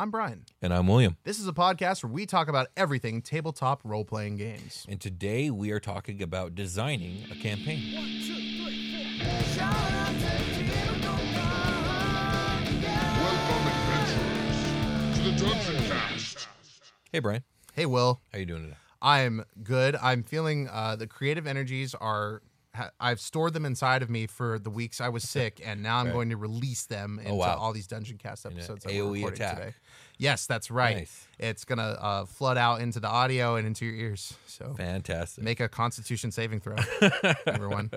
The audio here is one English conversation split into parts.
I'm Brian. And I'm William. This is a podcast where we talk about everything tabletop role playing games. And today we are talking about designing a campaign. Welcome, adventurers, to the Dungeon Cast. Hey, Brian. Hey, Will. How you doing today? I'm good. I'm feeling uh, the creative energies are. Ha- I've stored them inside of me for the weeks I was sick, and now I'm Right. going to release them into wow. all these Dungeon Cast episodes that AoE attack. today. Yes, that's right. Nice. It's gonna uh, flood out into the audio and into your ears. So Fantastic. make a Constitution saving throw, everyone.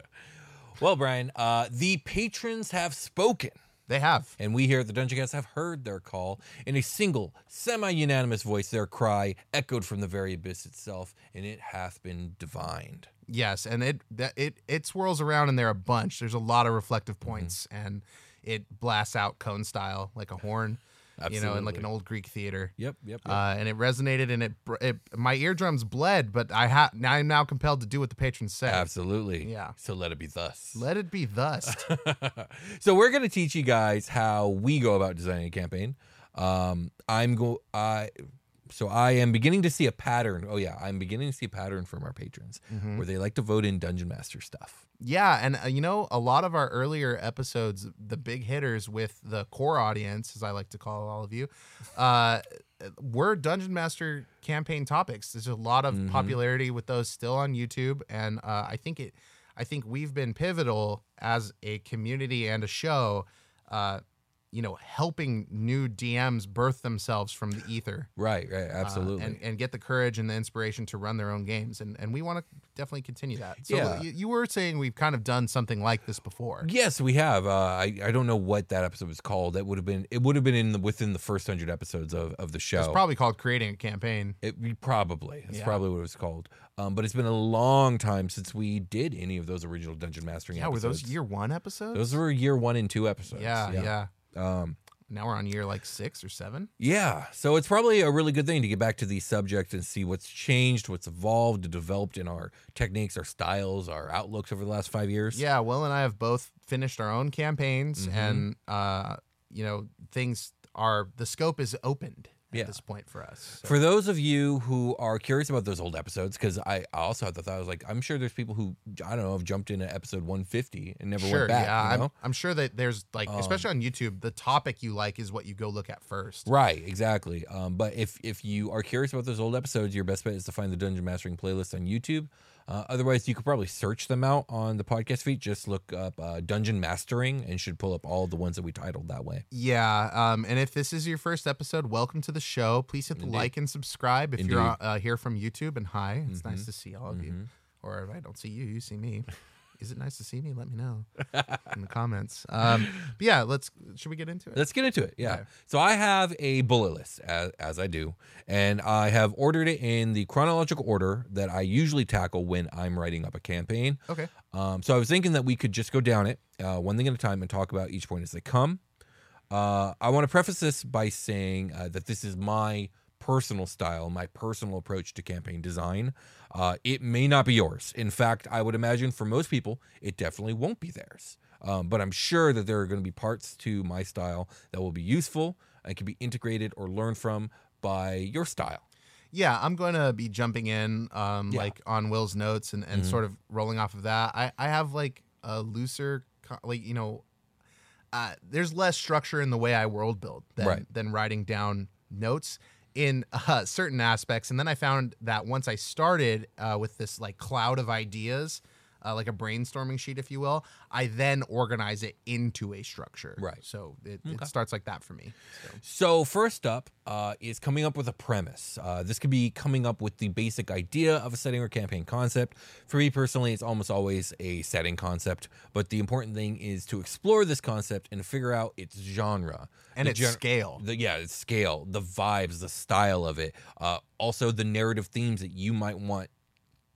well, Brian, uh, the patrons have spoken. They have. And we here at the Dungeon Cast have heard their call. In a single, semi unanimous voice, their cry echoed from the very abyss itself, and it hath been divined. Yes, and it that it it swirls around in there a bunch. There's a lot of reflective Mm-hmm. points, and it blasts out cone style like a horn, you know, in like an old Greek theater. Yep, yep, yep. Uh, and it resonated, and it, it my eardrums bled, but I ha- now I'm now compelled to do what the patrons say. Absolutely. Yeah. So let it be thus. Let it be thus. so we're going to teach you guys how we go about designing a campaign. Um, I'm go I so I am beginning to see a pattern. Oh yeah, I'm beginning to see a pattern from our patrons Mm-hmm. where they like to vote in dungeon master stuff. yeah, and uh, you know, a lot of our earlier episodes, the big hitters with the core audience, as I like to call all of you, uh, were Dungeon Master campaign topics. There's a lot Mm-hmm. of popularity with those still on YouTube, and uh, I think it, I think we've been pivotal as a community and a show. Uh, you know, helping new DMs birth themselves from the ether. Right, right, uh, absolutely. and, and get the courage and the inspiration to run their own games. And, and we want to definitely continue that. So Yeah. you, you were saying we've kind of done something like this before. Yes, we have. Uh, I I don't know what that episode was called. That would have been it would have been in the, within the first hundred episodes of, of the show. It's probably called creating a campaign. It probably. That's Yeah. probably what it was called. Um, but it's been a long time since we did any of those original dungeon mastering Yeah, were episodes. those year one episodes? Those were year one and two episodes. yeah, yeah, Um, Now we're on year like six or seven. yeah. So it's probably a really good thing to get back to these subjects and see what's changed, what's evolved, developed in our techniques, our styles, our outlooks over the last five years. Yeah, Will and I have both finished our own campaigns, Mm-hmm. and uh, you know things are the scope is opened at Yeah. this point for us. So- For those of you who are curious about those old episodes, because I I also had the thought, I was like, I'm sure there's people who, I don't know, have jumped in at episode 150 and never Sure, went back. yeah, you know? I'm, I'm sure that there's like, Um, especially on YouTube, the topic you like is what you go look at first. Right, exactly. Um, but if if you are curious about those old episodes, your best bet is to find the Dungeon Mastering playlist on YouTube. Uh, otherwise, you could probably search them out on the podcast feed. Just look up uh, Dungeon Mastering and should pull up all the ones that we titled that way. Yeah, um, and if this is your first episode, welcome to the show. Please hit the Indeed. like and subscribe if you're uh, here from YouTube. And hi, it's nice Mhm. to see all of you. Or if I don't see you, you see me. Is it nice to see me? Let me know in the comments. Um, but yeah, let's. Should we get into it? Let's get into it. Yeah. Okay. So I have a bullet list as, as I do, and I have ordered it in the chronological order that I usually tackle when I'm writing up a campaign. Okay. Um, so I was thinking that we could just go down it uh, one thing at a time and talk about each point as they come. Uh, I want to preface this by saying uh, that this is my personal style, my personal approach to campaign design. Uh, it may not be yours. In fact, I would imagine for most people, it definitely won't be theirs. Um, but I'm sure that there are going to be parts to my style that will be useful and can be integrated or learned from by your style. Yeah, I'm going to be jumping in, um, Yeah. like on Will's notes and, and Mhm. sort of rolling off of that. I, I have like a looser, like you know, uh, there's less structure in the way I world build than Right. than writing down notes in uh, certain aspects. And then I found that once I started uh, with this like cloud of ideas, uh, like a brainstorming sheet, if you will, I then organize it into a structure. Right. So it, Okay. it starts like that for me. So. So first up uh, is coming up with a premise. Uh, this could be coming up with the basic idea of a setting or campaign concept. For me personally, it's almost always a setting concept, but the important thing is to explore this concept and figure out its genre And The its gen- scale. The, yeah, its scale, the vibes, the style of it, uh, also the narrative themes that you might want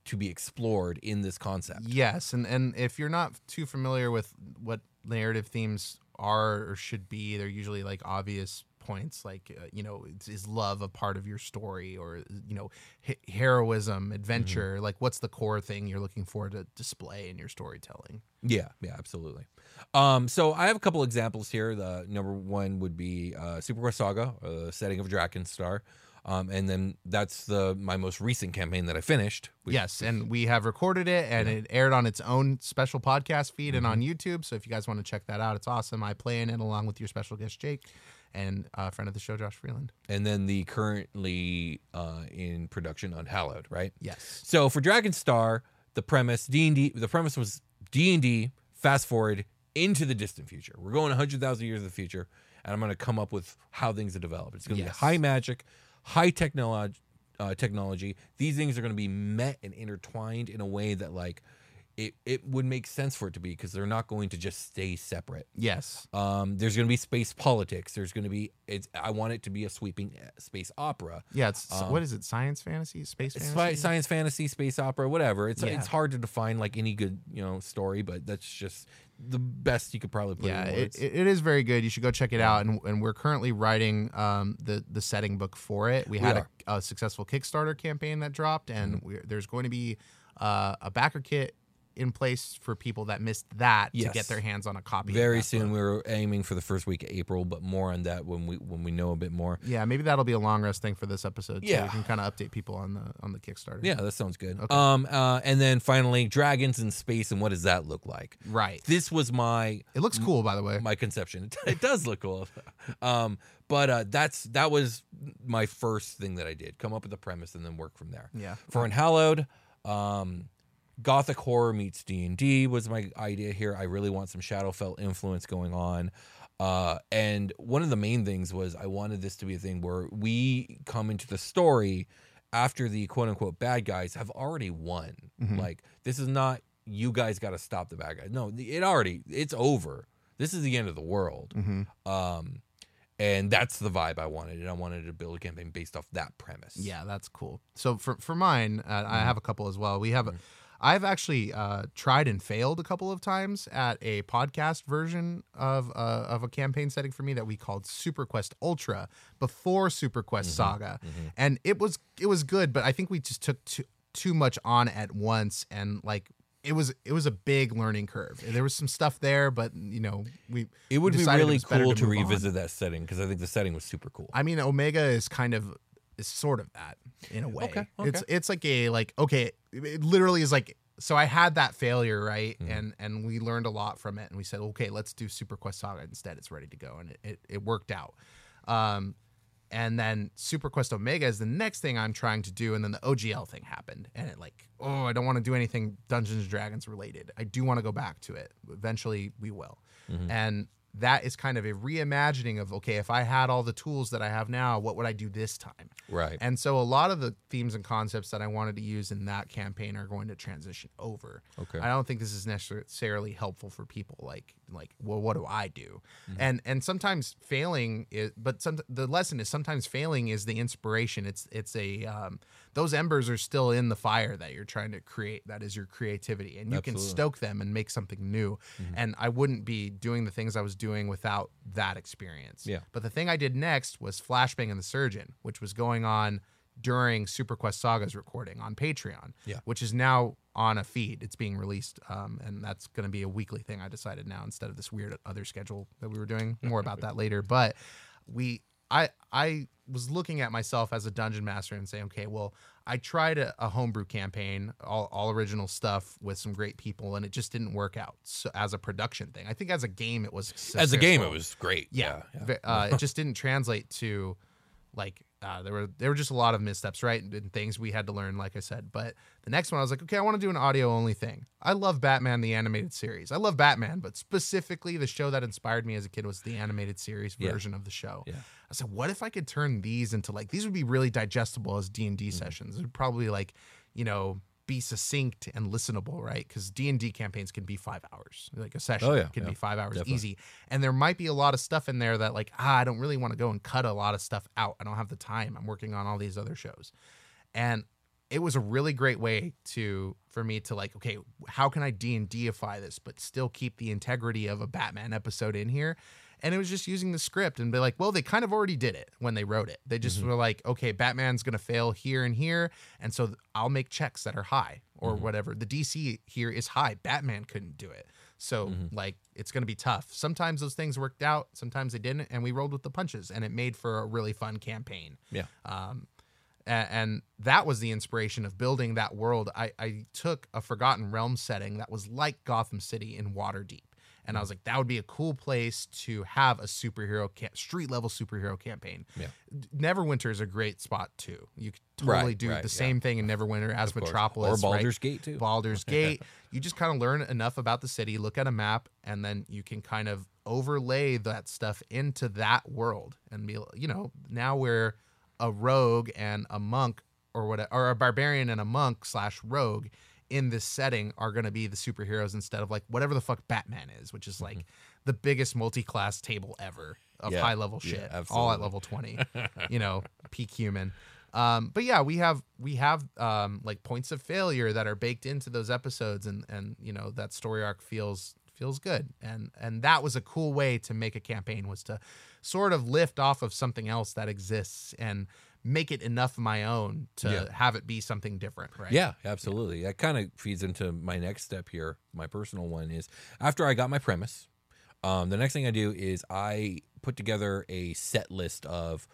to be explored in this concept. Yes, and and if you're not too familiar with what narrative themes are or should be, they're usually like obvious points, like uh, you know, is, love a part of your story, or you know, he- heroism, adventure. Like, what's the core thing you're looking for to display in your storytelling? Yeah, yeah, absolutely. Um, so I have a couple examples here. The number one would be uh, Super Quest Saga, uh, setting of Drakenstar, um, and then that's the my most recent campaign that I finished. which- yes, and we have recorded it, and it aired on its own special podcast feed and Mm-hmm. on YouTube. So if you guys want to check that out, it's awesome. I play in it along with your special guest Jake and uh, friend of the show Josh Freeland. and then the currently uh, in production Unhallowed, right? Yes. So for Draken Star, the premise D and D, the premise was D and D. Fast forward into the distant future. We're going hundred thousand years in the future, and I'm going to come up with how things are developed. It's going to Yes. be high magic, high technology. Uh, technology. These things are going to be met and intertwined in a way that like it it would make sense for it to be because they're not going to just stay separate. Yes. Um, there's going to be space politics. There's going to be it's. I want it to be a sweeping uh, space opera. Yeah, it's Um, what is it? Science fantasy, space fantasy. sci- science fantasy, space opera, whatever. It's Yeah. it's hard to define like any good you know story, but that's just the best you could probably put yeah, in it, it it is very good. You should go check it out. And, and we're currently writing um, the the setting book for it. We We had a, a successful Kickstarter campaign that dropped, and Mm-hmm. we're, there's going to be uh, a backer kit in place for people that missed that to get their hands on a copy. Very soon, book. we're aiming for the first week of April, but more on that when we when we know a bit more. Yeah, maybe that'll be a long rest thing for this episode. So Yeah. we can kind of update people on the on the Kickstarter. Yeah, that sounds good. Okay. Um, uh, and then finally, dragons in space, and what does that look like? right. This was my It looks cool, by the way. my conception. It, it does look cool. Um, but uh, that's that was my first thing that I did: come up with a premise and then work from there. Yeah. For Unhallowed, um, Gothic horror meets D and D was my idea here. I really want some Shadowfell influence going on. Uh, and one of the main things was I wanted this to be a thing where we come into the story after the quote unquote bad guys have already won. Mhm. Like this is not you guys got to stop the bad guys. No, it already it's over. This is the end of the world. hmm Um, and that's the vibe I wanted, and I wanted to build a campaign based off that premise. Yeah, that's cool. So for for mine, uh, I have a couple as well. We have, I've actually uh, tried and failed a couple of times at a podcast version of uh, of a campaign setting for me that we called Super Quest Ultra before Super Quest Saga, and it was it was good, but I think we just took too too much on at once, and like. It was it was a big learning curve. There was some stuff there, but you know we it would be decided it really cool to to, move on. revisit that setting because I think the setting was super cool. I mean, Omega is kind of is sort of that in a way. Okay, It's it's like a like okay, it literally is like so I had that failure right, Mm-hmm. and and we learned a lot from it, and we said okay, let's do Super Quest Saga instead. It's ready to go, and it it, it worked out. Um, and then Super Quest Omega is the next thing I'm trying to do, and then the OGL thing happened, and it like oh I don't want to do anything Dungeons and Dragons related. I do want to go back to it. Eventually we will, Mm-hmm. and that is kind of a reimagining of okay if I had all the tools that I have now, what would I do this time? Right. And so a lot of the themes and concepts that I wanted to use in that campaign are going to transition over. Okay. I don't think this is necessarily helpful for people like like well what do I do? Mm-hmm. And and sometimes failing is but some the lesson is sometimes failing is the inspiration. It's it's a um those embers are still in the fire that you're trying to create. That is your creativity, and you can stoke them and make something new. Mm-hmm. And I wouldn't be doing the things I was doing without that experience. Yeah. But the thing I did next was Flashbang and the Surgeon, which was going on during Super Quest Saga's recording on Patreon, Yeah. which is now on a feed. It's being released, um, and that's going to be a weekly thing. I decided now instead of this weird other schedule that we were doing. More about that later. But we, I, I was looking at myself as a dungeon master and saying, okay, well, I tried a, a homebrew campaign, all, all original stuff with some great people, and it just didn't work out. So as a production thing, I think as a game, it was As a game, it was great. Yeah, yeah. Ve- Uh, it just didn't translate to like uh, there were there were just a lot of missteps, right, and, and things we had to learn. Like I said, but the next one I was like, okay, I want to do an audio only thing. I love Batman the animated series. I love Batman, but specifically the show that inspired me as a kid was the animated series Yeah. version of the show. Yeah. I said, what if I could turn these into like these would be really digestible as D and D Mm-hmm. sessions. It would probably like you know be succinct and listenable, right? Because D and D campaigns can be five hours. Like a session Oh, yeah, can yeah. be five hours Definitely. easy. And there might be a lot of stuff in there that like ah, I don't really want to go and cut a lot of stuff out. I don't have the time. I'm working on all these other shows, and it was a really great way to for me to like okay how can i d&dify this but still keep the integrity of a batman episode in here and it was just using the script and be like well they kind of already did it when they wrote it. They just mm-hmm. were like okay batman's gonna fail here and here and so i'll make checks that are high or mm-hmm. whatever. The dc here is high. Batman couldn't do it. So mm-hmm. like it's gonna be tough. Sometimes those things worked out sometimes they didn't and we rolled with the punches and it made for a really fun campaign. Yeah. um, and that was the inspiration of building that world. I, I took a Forgotten Realm setting that was like Gotham City in Waterdeep, and I was like, that would be a cool place to have a superhero camp, street level superhero campaign. Yeah. Neverwinter is a great spot too. You could totally Right, do right, the yeah. same thing in Neverwinter as course. Metropolis, Or right? Baldur's Gate, too. Baldur's Gate. You just kind of learn enough about the city, look at a map, and then you can kind of overlay that stuff into that world and be, you know, now we're a rogue and a monk or what, or a barbarian and a monk slash rogue in this setting are going to be the superheroes instead of like whatever the fuck Batman is, which is like the biggest multi-class table ever of Mm-hmm. Yeah, high level yeah, shit, all at level 20, you know, peak human. Um, but yeah, we have we have um, like points of failure that are baked into those episodes, and and you know that story arc feels feels good, and and that was a cool way to make a campaign was to sort of lift off of something else that exists and make it enough my own to Yeah. have it be something different, right? Yeah, absolutely. That kind of feeds into my next step here. My personal one is after I got my premise, um, the next thing I do is I put together a set list of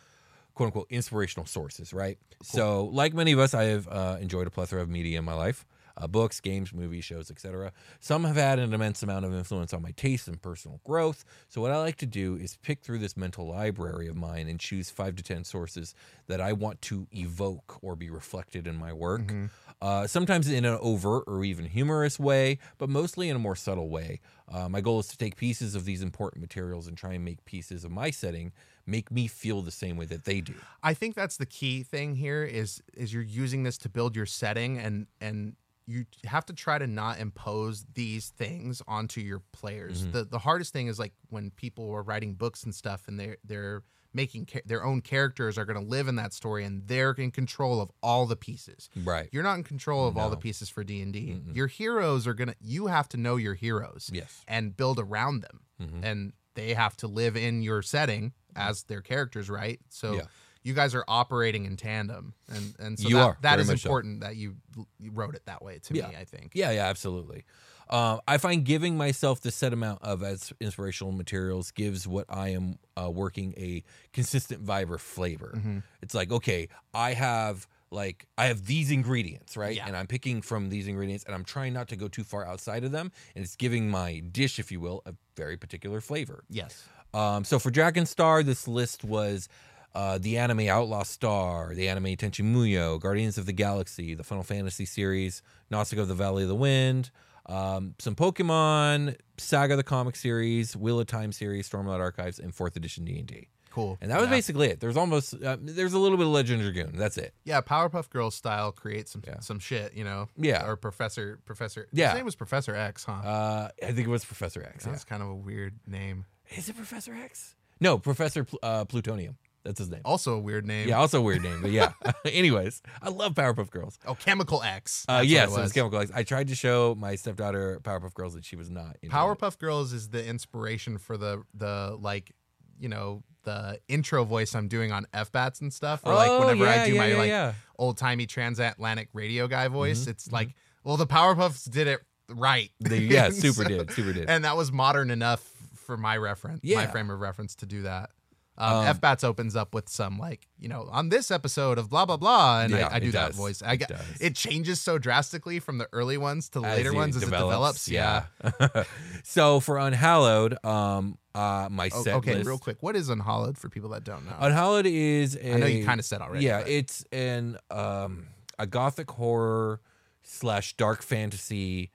quote unquote inspirational sources, right? So, like many of us, I have uh, enjoyed a plethora of media in my life. Uh, books, games, movies, shows, etc. Some have had an immense amount of influence on my taste and personal growth. So, what I like to do is pick through this mental library of mine and choose five to 10 sources that I want to evoke or be reflected in my work. Uh, sometimes in an overt or even humorous way, but mostly in a more subtle way. Uh, my goal is to take pieces of these important materials and try and make pieces of my setting make me feel the same way that they do. I think that's the key thing here is is you're using this to build your setting and and you have to try to not impose these things onto your players. The the hardest thing is like when people are writing books and stuff and they're they're making ca- their own characters are going to live in that story and they're in control of all the pieces. Right. You're not in control of all the pieces for D&D. Your heroes are going to you have to know your heroes Yes. and build around them. Mhm. And they have to live in your setting as their characters, right? So Yeah. You guys are operating in tandem, and and so You that, are, that is much so. important that you, you wrote it that way to Yeah. me. I think. Yeah, yeah, absolutely. Um, I find giving myself the set amount of as inspirational materials gives what I am uh, working a consistent vibe or flavor. Mm-hmm. It's like, okay, I have like I have these ingredients, right? Yeah. And I'm picking from these ingredients and I'm trying not to go too far outside of them. And it's giving my dish, if you will, a very particular flavor. Yes. Um, so for Draken Star, this list was uh, the anime Outlaw Star, the anime Tenchi Muyo, Guardians of the Galaxy, the Final Fantasy series, Nausicaa of the Valley of the Wind, um, some Pokemon, Saga the comic series, Wheel of Time series, Stormlight Archives, and Fourth Edition D and D. Cool. And that was yeah. basically it. There's almost uh, there's a little bit of Legend Dragoon. That's it. yeah, Powerpuff Girls style create some Yeah. some shit, you know. Yeah. Or Professor Professor. Yeah. His name was Professor X, huh? Uh, I think it was Professor X. Yeah. That's kind of a weird name. Is it Professor X? No, Professor Pl- uh, Plutonium. That's his name. Also a weird name. Yeah, also a weird name, but yeah. Anyways, I love Powerpuff Girls. Oh, Chemical X. Uh, That's what yes, it it was. Chemical X. I tried to show my stepdaughter Powerpuff Girls and she was not. into it. Powerpuff Girls is the inspiration for the the like, you know, the intro voice I'm doing on FBATs and stuff. Or like Oh, whenever yeah, I do yeah, my yeah, like yeah. old timey transatlantic radio guy voice, Mhm, it's like, well, the Powerpuffs did it right. They- yeah, super so- did, super did. And that was modern enough for my reference, my Yeah. frame of reference to do that. Um, Um, FBATs opens up with some like, you know, on this episode of blah blah blah, and Yeah, I, I do it that voice. I It get does. it changes so drastically from the early ones to the As later it ones as it develops. Yeah. so for Unhallowed, um, uh, my set okay, list. real quick, what is Unhallowed for people that don't know? Unhallowed is a, I know you kind of said already. yeah, but- it's an um a gothic horror slash dark fantasy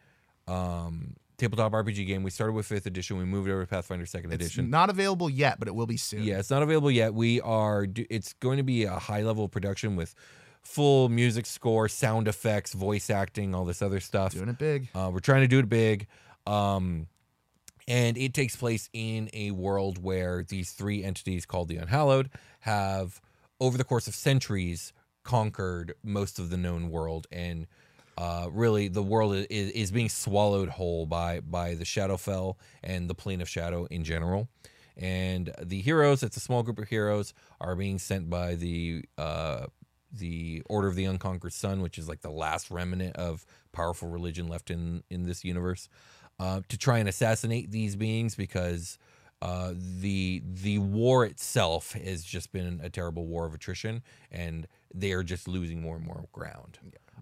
um tabletop RPG game. We started with fifth edition. We moved over to Pathfinder second it's edition. not available yet, but it will be soon. Yeah, it's not available yet. We are. It's going to be a high level production with full music score, sound effects, voice acting, all this other stuff. doing it big. Uh, we're trying to do it big. Um, and it takes place in a world where these three entities called the Unhallowed have, over the course of centuries, conquered most of the known world. And uh, really, the world is, is being swallowed whole by, by the Shadowfell and the Plane of Shadow in general. And the heroes, it's a small group of heroes, are being sent by the uh, the Order of the Unconquered Sun, which is like the last remnant of powerful religion left in in this universe, uh, to try and assassinate these beings because uh, the the war itself has just been a terrible war of attrition, and they are just losing more and more ground.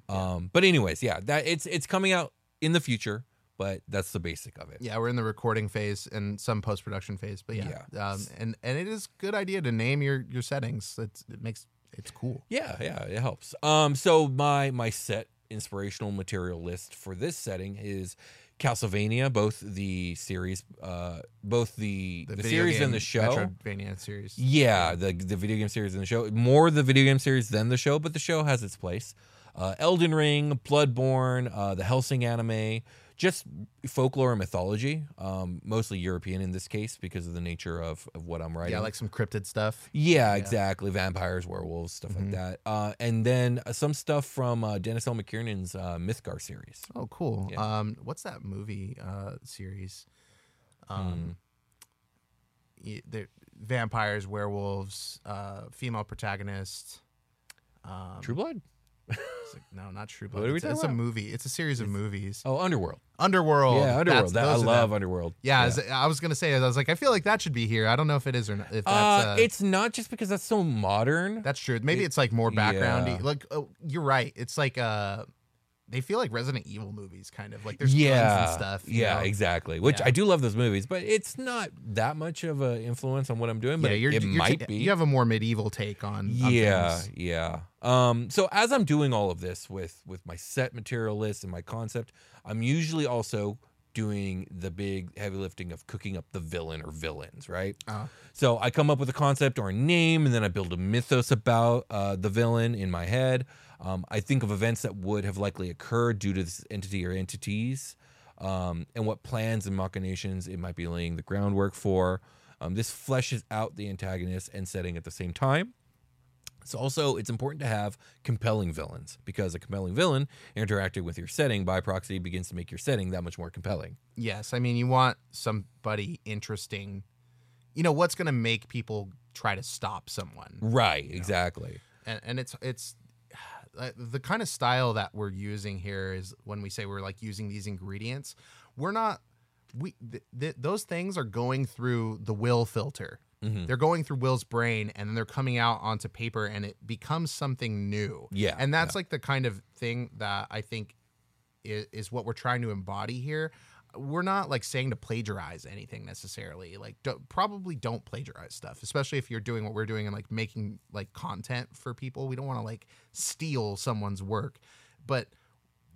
Um, but anyways, yeah, that it's it's coming out in the future, but that's the basic of it. Yeah, we're in the recording phase and some post production phase, but yeah, Um, and and it is a good idea to name your your settings. It's, it makes it's cool. Yeah, yeah, it helps. Um, so my my set inspirational material list for this setting is Castlevania, both the series, uh, both the the, video series and the show. Metroidvania series. Yeah, the the video game series and the show. More the video game series than the show, but the show has its place. Uh, Elden Ring, Bloodborne, uh, the Hellsing anime, just folklore and mythology. Um, mostly European in this case because of the nature of, of what I'm writing. Yeah, like some cryptid stuff. Yeah, exactly. Vampires, werewolves, stuff Mm-hmm. like that. Uh, and then uh, some stuff from uh, Dennis L. McKiernan's uh, Mithgar series. Oh, cool. Yeah. Um, what's that movie uh series? Hmm. Um, y- they're vampires, werewolves, uh, female protagonist. Um, True Blood? It's like- no, not True Blood. What are we it's, talking it's a about? movie. It's a series of movies. Oh, Underworld. Underworld. yeah, Underworld. That, I those are love them. Underworld. Yeah, as- I was gonna say. I was like, I feel like that should be here. I don't know if it is or not. If that's Uh, uh, it's not just because that's so modern. that's true. Maybe it- it's like more backgroundy. yeah. Like, oh, you're right. It's like uh, they feel like Resident Evil movies, kind of like there's yeah, guns and stuff. yeah, know? exactly. Which Yeah. I do love those movies, but it's not that much of an influence on what I'm doing. But yeah, you're, it you're might be. You have a more medieval take on. on yeah things. yeah um so as i'm doing all of this with with my set material list and my concept i'm usually also doing the big heavy lifting of cooking up the villain or villains right Uh. so i come up with a concept or a name and then i build a mythos about uh, the villain in my head um, i think of events that would have likely occurred due to this entity or entities um, and what plans and machinations it might be laying the groundwork for um, this fleshes out the antagonist and setting at the same time it's also it's important to have compelling villains because a compelling villain interacting with your setting by proxy begins to make your setting that much more compelling. Yes, I mean you want somebody interesting. You know what's gonna make people try to stop someone, Right, exactly. and and it's it's uh, the kind of style that we're using here is when we say we're like using these ingredients, we're not we th- th- those things are going through the will filter. Mhm. They're going through Will's brain and then they're coming out onto paper and it becomes something new. Yeah, And that's like the kind of thing that I think is, is what we're trying to embody here. We're not like saying to plagiarize anything necessarily. Like, don't, probably don't plagiarize stuff, especially if you're doing what we're doing and like making like content for people. We don't want to like steal someone's work, but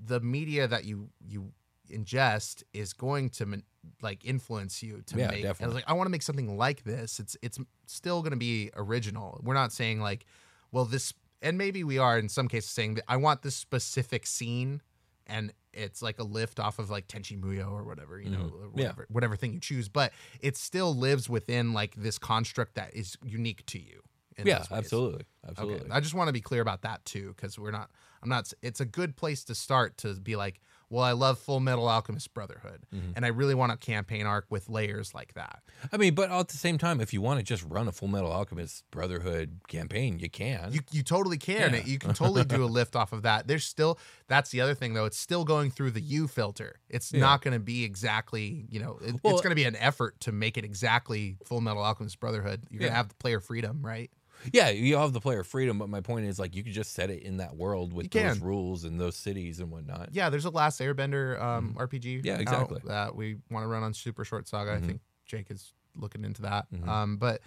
the media that you you ingest is going to like influence you to Yeah, make. And I was definitely. like, I want to make something like this. It's it's still going to be original. We're not saying like, well, this, and maybe we are in some cases saying that I want this specific scene, and it's like a lift off of like Tenchi Muyo or whatever, you know, Mhm. or Yeah. whatever whatever thing you choose. But it still lives within like this construct that is unique to you. Yeah, ways. absolutely, Okay, absolutely. I just want to be clear about that too, because we're not. I'm not. It's a good place to start to be like, well, I love Full Metal Alchemist Brotherhood, Mm-hmm. and I really want a campaign arc with layers like that. I mean, but at the same time, if you want to just run a Full Metal Alchemist Brotherhood campaign, you can. You you totally can. Yeah. You can totally do a lift off of that. There's still that's the other thing though. It's still going through the U filter. It's Yeah. not going to be exactly you know. It, Well- it's going to be an effort to make it exactly Full Metal Alchemist Brotherhood. You're going to have the player freedom, right? Yeah, you have the player freedom, but my point is like you could just set it in that world with You those can. rules and those cities and whatnot. Yeah, there's a Last Airbender um, RPG. Mm-hmm. Yeah, out exactly. that we want to run on Super Short Saga. I think Jake is looking into that. Mhm. Um, but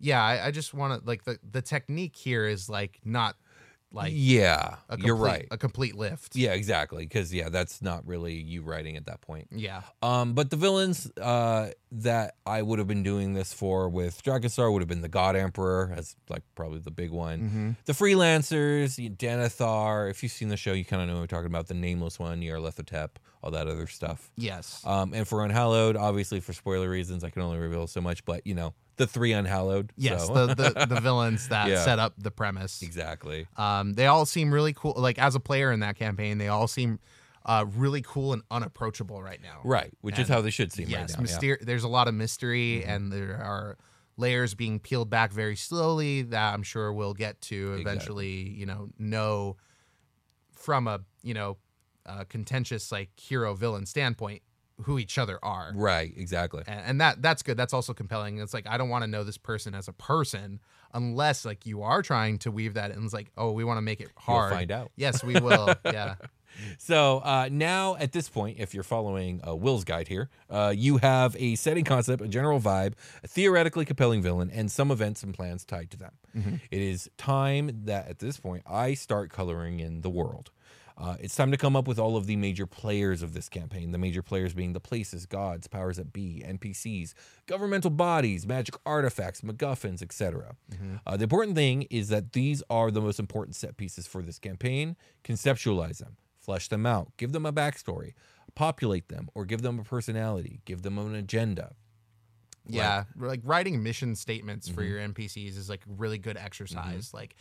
yeah, I, I just want to like the the technique here is like not like yeah, complete, you're right. a complete lift. Yeah, exactly. Because yeah, that's not really you writing at that point. Yeah. Um, but the villains uh, that I would have been doing this for with Drakenstar would have been the God Emperor, as like probably the big one. Mhm. The freelancers, Denethar. If you've seen the show, you kind of know what we're talking about. The nameless one, Nyarlathotep, all that other stuff. Yes. Um, and for Unhallowed, obviously for spoiler reasons, I can only reveal so much. But you know, the three Unhallowed. yes. so- The, the the villains that Yeah. set up the premise. exactly. Um, they all seem really cool. Like as a player in that campaign, they all seem uh, really cool and unapproachable right now. Right, which is how they should seem yes, right now. yeah. there's a lot of mystery, Mm-hmm. and there are layers being peeled back very slowly that I'm sure we'll get to eventually. You know, know from a you know uh, contentious like hero villain standpoint who each other are. Right, exactly. And, and that that's good. That's also compelling. It's like I don't want to know this person as a person unless like you are trying to weave that and It's like oh, we want to make it You'll hard. find out. Yes, we will. yeah. So uh, now, at this point, if you're following uh, Will's guide here, uh, you have a setting concept, a general vibe, a theoretically compelling villain, and some events and plans tied to them. It is time that at this point I start coloring in the world. Uh, it's time to come up with all of the major players of this campaign. The major players being the places, gods, powers that be, NPCs, governmental bodies, magic artifacts, MacGuffins, etc. Uh, the important thing is that these are the most important set pieces for this campaign. Conceptualize them, flesh them out, give them a backstory, populate them, or give them a personality, give them an agenda. Yeah, like writing mission statements for Mhm. your NPCs is like really good exercise. Mm-hmm. Like,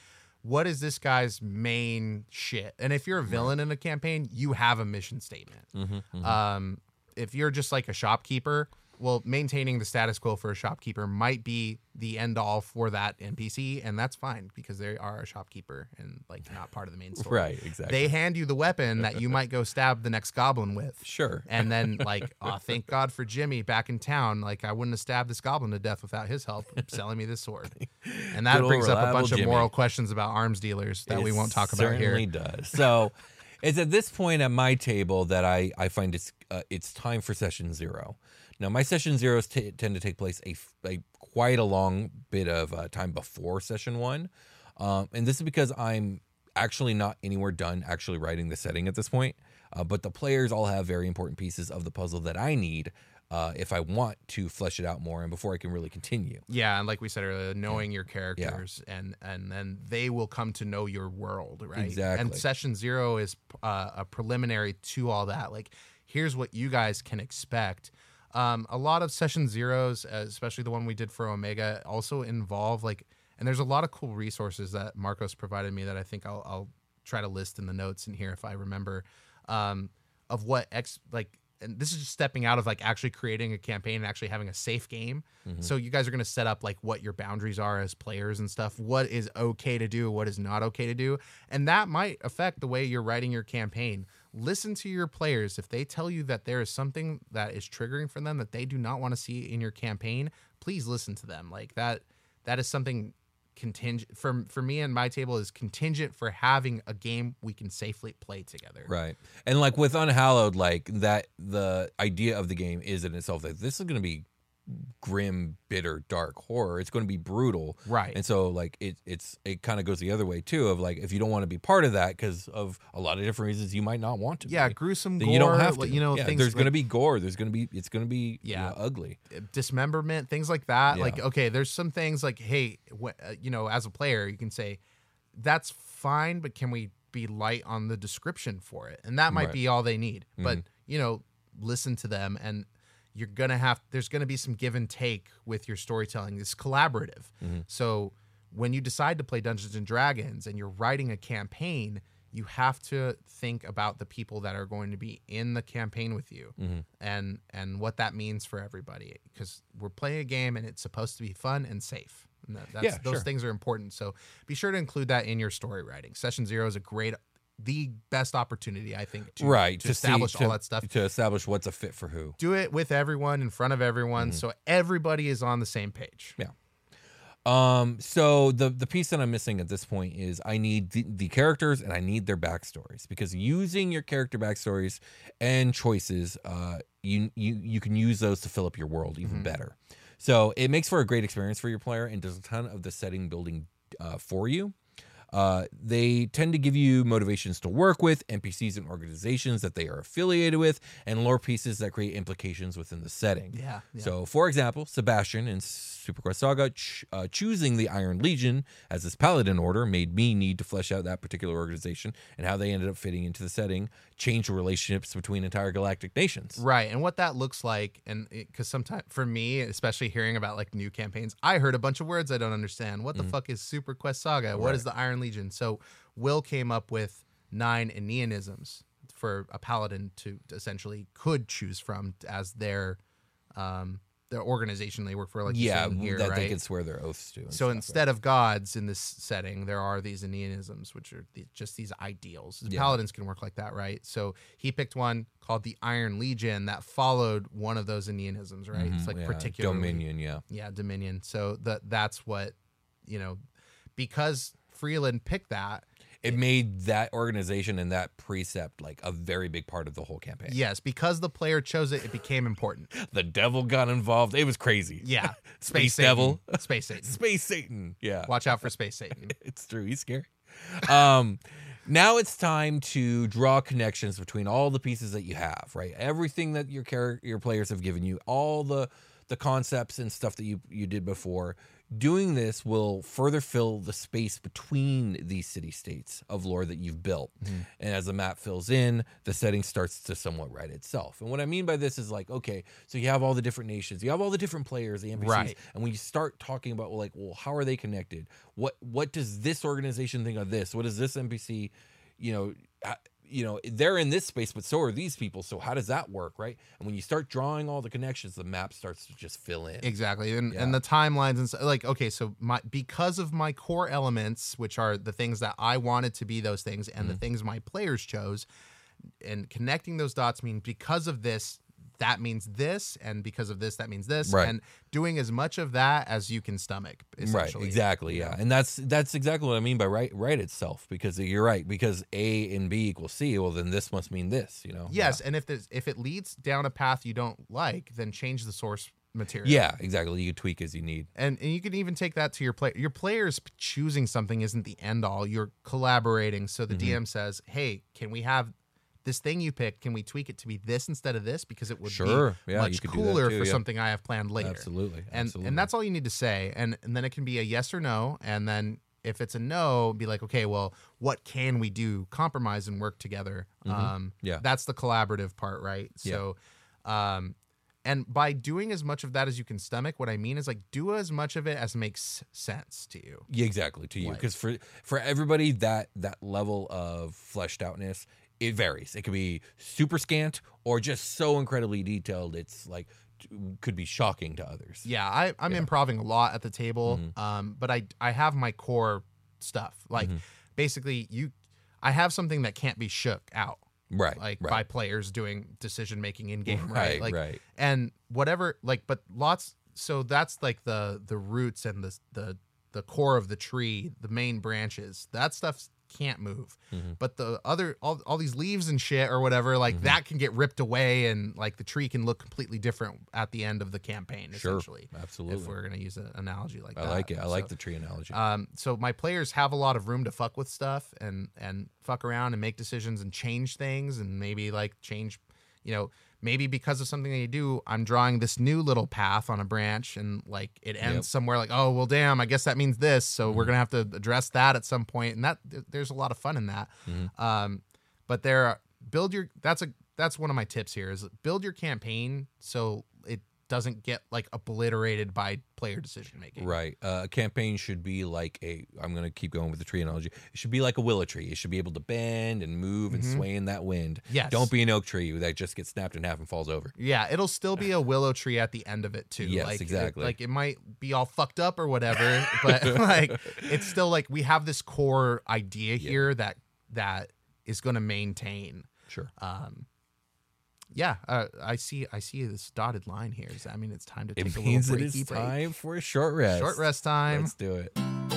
what is this guy's main shit? And if you're a villain in a campaign, you have a mission statement. Mm-hmm, Um, if you're just like a shopkeeper, well, maintaining the status quo for a shopkeeper might be the end all for that NPC, and that's fine because they are a shopkeeper and like not part of the main story. Right, exactly. They hand you the weapon that you might go stab the next goblin with. Sure. And then like, oh, thank God for Jimmy back in town. Like I wouldn't have stabbed this goblin to death without his help selling me this sword. And that Good brings up a bunch of moral questions about arms dealers that we won't talk about here. certainly does. So it's at this point at my table that I, I find it's uh, it's time for session zero. Now my session zeros t- tend to take place a, f- a quite a long bit of uh, time before session one, um, and this is because I'm actually not anywhere done actually writing the setting at this point. Uh, but the players all have very important pieces of the puzzle that I need uh, if I want to flesh it out more and before I can really continue. Yeah, and like we said earlier, knowing your characters and and then they will come to know your world, right? Exactly. And session zero is uh, a preliminary to all that. Like, here's what you guys can expect. Um, a lot of session zeros, especially the one we did for Omega, also involve like, and there's a lot of cool resources that Marcos provided me that I think I'll, I'll try to list in the notes in here if I remember, um, of what X like. And this is just stepping out of like actually creating a campaign and actually having a safe game. So you guys are going to set up like what your boundaries are as players and stuff. What is okay to do, what is not okay to do, and that might affect the way you're writing your campaign. Listen to your players if they tell you that there is something that is triggering for them that they do not want to see in your campaign. Please listen to them. Like that. That is something contingent for for me and my table is contingent for having a game we can safely play together. Right. And like with Unhallowed, like that, the idea of the game is in itself that this is going to be grim, bitter, dark horror. It's going to be brutal. Right. And so like it, it's, it kind of goes the other way too of like, if you don't want to be part of that because of a lot of different reasons, you might not want to. Yeah, be, gruesome gore. you don't have to. You know, Yeah, there's going to be gore. There's going to be, it's going to be, Yeah. yeah, ugly. dismemberment, things like that. Yeah. Like, okay, there's some things like, hey, wh- uh, you know, as a player, you can say, that's fine, but can we be light on the description for it? And that might Right. be all they need. But, Mm-hmm. you know, listen to them and you're going to have, there's going to be some give and take with your storytelling. It's collaborative. Mm-hmm. So when you decide to play Dungeons and Dragons and you're writing a campaign, you have to think about the people that are going to be in the campaign with you Mhm. and and what that means for everybody because we're playing a game and it's supposed to be fun and safe. And that, that's, Yeah, those sure. things are important. So be sure to include that in your story writing. Session zero is a great, the best opportunity I think to, right to, see- establish to- all that stuff. to establish what's a fit for who. Do it with everyone in front of everyone, Mm-hmm. so everybody is on the same page. Yeah. Um, so the the piece that I'm missing at this point is I need the, the characters and I need their backstories because using your character backstories and choices, uh, you you you can use those to fill up your world even better. So it makes for a great experience for your player and does a ton of the setting building uh, for you. Uh, they tend to give you motivations to work with NPCs and organizations that they are affiliated with, and lore pieces that create implications within the setting. Yeah, yeah. So, for example, Sebastian in Super Quest Saga ch- uh, choosing the Iron Legion as his paladin order made me need to flesh out that particular organization and how they ended up fitting into the setting, change the relationships between entire galactic nations. Right. And what that looks like, and because sometimes for me, especially hearing about like new campaigns, I heard a bunch of words I don't understand. What the fuck is Super Quest Saga? What is the Iron Legion? So Will came up with nine Aeneanisms for a paladin to essentially could choose from as their um their organization they work for like yeah, here, that right? they can swear their oaths to. so stuff, right? instead of gods in this setting, there are these Aeneanisms, which are the, just these ideals. Yeah. Paladins can work like that, right? So he picked one called the Iron Legion that followed one of those Aeneanisms, right? It's Mhm, like yeah, particular Dominion, yeah. yeah, Dominion. So that that's what you know, because Freeland picked that. It made that organization and that precept like a very big part of the whole campaign. Yes, because the player chose it, it became important. The devil got involved. It was crazy. Yeah, Space Satan. Devil. Space Satan. Space Satan. Yeah. Watch out for Space Satan. it's true. He's scary. Um, now it's time to draw connections between all the pieces that you have, right? Everything that your char- your players have given you, all the the concepts and stuff that you you did before. Doing this will further fill the space between these city states of lore that you've built. Mm-hmm. And as the map fills in, the setting starts to somewhat write itself. And what I mean by this is like, okay, so you have all the different nations, you have all the different players, the NPCs, Right. and when you start talking about like, well, how are they connected? What what does this organization think of this? What does this NPC, you know, you know, they're in this space, but so are these people. So how does that work, right? And when you start drawing all the connections, the map starts to just fill in. Exactly, and Yeah. and the timelines and so, like okay, so my because of my core elements, which are the things that I wanted to be those things, and the Mm-hmm. things my players chose, and connecting those dots mean because of this, that means this, and because of this, that means this, Right. and doing as much of that as you can stomach. Right, exactly, yeah, and that's that's exactly what I mean by right, right itself. Because you're right, because A and B equals C. Well, then this must mean this, you know? Yes, and if this if it leads down a path you don't like, then change the source material. Yeah, exactly. You tweak as you need. and and you can even take that to your play your players choosing something isn't the end all you're collaborating so the Mm-hmm. dm says hey can we have this thing you picked can we tweak it to be this instead of this because it would Sure. be Yeah, much you could do that cooler too, for yeah. something i have planned later Absolutely, and absolutely. and that's all you need to say and and then it can be a yes or no and then if it's a no be like okay well what can we do compromise and work together um Mm-hmm. Yeah. that's the collaborative part right Yeah. so um and by doing as much of that as you can stomach what i mean is like do as much of it as makes sense to you Yeah, exactly to you Like- because for for everybody that that level of fleshed outness it varies. It could be super scant or just so incredibly detailed it's like could be shocking to others. Yeah I, i'm improving a lot at the table Mm-hmm. um but i i have my core stuff. Like Mm-hmm. basically you i have something that can't be shook out. Right like right. by players doing decision making in game Right, right like right. and whatever like but lots so that's like the the roots and the the the core of the tree the main branches that stuff can't move Mm-hmm. but the other all, all these leaves and shit or whatever like Mm-hmm. that can get ripped away and like the tree can look completely different at the end of the campaign Sure, absolutely. if we're gonna use an analogy like i that I like it i like the tree analogy um, so my players have a lot of room to fuck with stuff and and fuck around and make decisions and change things and maybe like change, you know, maybe because of something they do, I'm drawing this new little path on a branch and like it ends Yep. somewhere like, oh well, damn, I guess that means this. So Mm-hmm. we're gonna have to address that at some point, and that th- there's a lot of fun in that. Mm-hmm. Um, but there, build your. That's a that's one of my tips here is build your campaign so it doesn't get like obliterated by player decision making. Right. Uh, a campaign should be like a. I'm going to keep going with the tree analogy. It should be like a willow tree. It should be able to bend and move and sway in that wind. Mm-hmm. Yes. Don't be an oak tree that just gets snapped in half and falls over. Yeah, it'll still be a willow tree at the end of it too. Yes, like, it- exactly. like it might be all fucked up or whatever, but like it's still like we have this core idea here that that is going to maintain. Sure. Um, yeah, uh, I see. I see this dotted line here. That mean it's time to take It a means little it breaky is break? time for a short rest. Short rest time. Let's do it.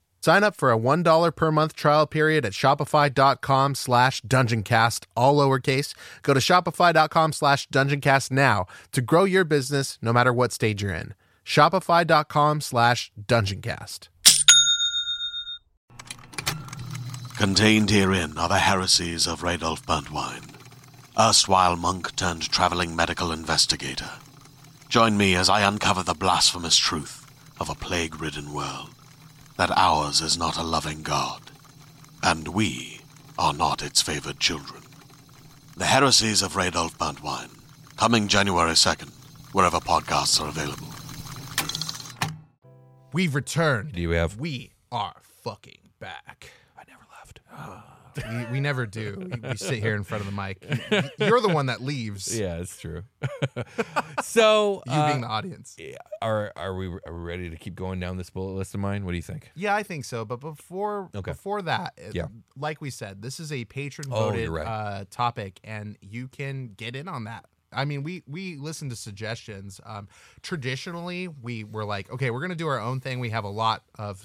Sign up for a $1 per month trial period at shopify.com slash dungeoncast, all lowercase. Go to shopify.com slash dungeoncast now to grow your business no matter what stage you're in. Shopify.com slash dungeoncast. Contained herein are the heresies of Radolf Burntwine, erstwhile monk turned traveling medical investigator. Join me as I uncover the blasphemous truth of a plague ridden world that ours is not a loving God, and we are not its favored children. The heresies of Radolf Burntwine, coming January 2nd, wherever podcasts are available. We've returned. Do you have? We are fucking back. I never left. Ah. We, we never do. We sit here in front of the mic. You're the one that leaves. Yeah, it's true. so, You uh, being the audience. yeah, are are we are we ready to keep going down this bullet list of mine? What do you think? Yeah, I think so. But before Okay. before that, uh, Yeah. like we said, this is a patron Oh, voted you're right. uh, topic, and you can get in on that. I mean, we we listen to suggestions. Um, traditionally, we were like, okay, we're gonna do our own thing. We have a lot of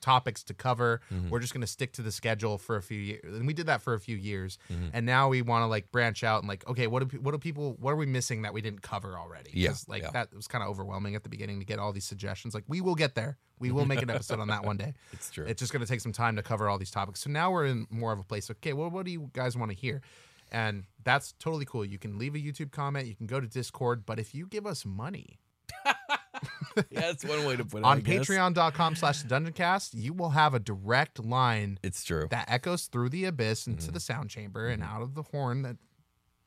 topics to cover. Mm-hmm. We're just going to stick to the schedule for a few years. And we did that for a few years. Mm-hmm. And now we want to like branch out and like, okay, what do what do people what are we missing that we didn't cover already? Yeah, like yeah. that was kind of overwhelming at the beginning to get all these suggestions. Like we will get there. We will make an episode on that one day. It's true. It's just going to take some time to cover all these topics. So now we're in more of a place. Okay, well, what do you guys want to hear? And that's totally cool. You can leave a YouTube comment. You can go to Discord. But if you give us money, yeah, that's one way to put it. on patreon.com slash dungeoncast you will have a direct line It's true. that echoes through the abyss Mm-hmm. into the sound chamber and out of the horn that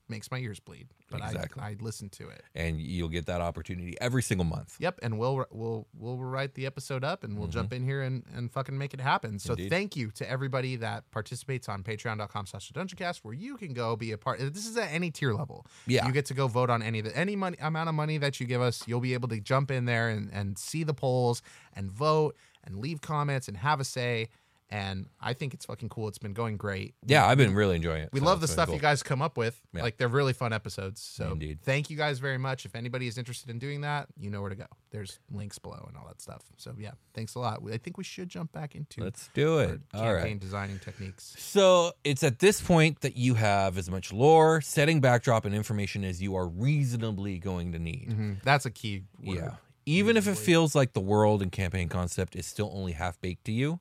makes my ears bleed but Exactly. I, I listen to it and you'll get that opportunity every single month. yep and we'll we'll we'll write the episode up and we'll jump in here and, and fucking make it happen so Mm-hmm. Indeed. thank you to everybody that participates on patreon.com slash dungeoncast where you can go be a part this is at any tier level Yeah. you get to go vote on any of the any money amount of money that you give us you'll be able to jump in there and, and see the polls and vote and leave comments and have a say and i think it's fucking cool it's been going great Yeah, I've been really enjoying it. we so love the stuff cool. you guys come up with. Yeah. Like they're really fun episodes. So Indeed. thank you guys very much. If anybody is interested in doing that, you know where to go. There's links below and all that stuff. So yeah, thanks a lot. I think we should jump back into Let's do it. All campaign right. designing techniques. So it's at this point that you have as much lore, setting backdrop, and information as you are reasonably going to need. Mhm. That's a key word. Yeah. Even if it feels like the world and campaign concept is still only half baked to you,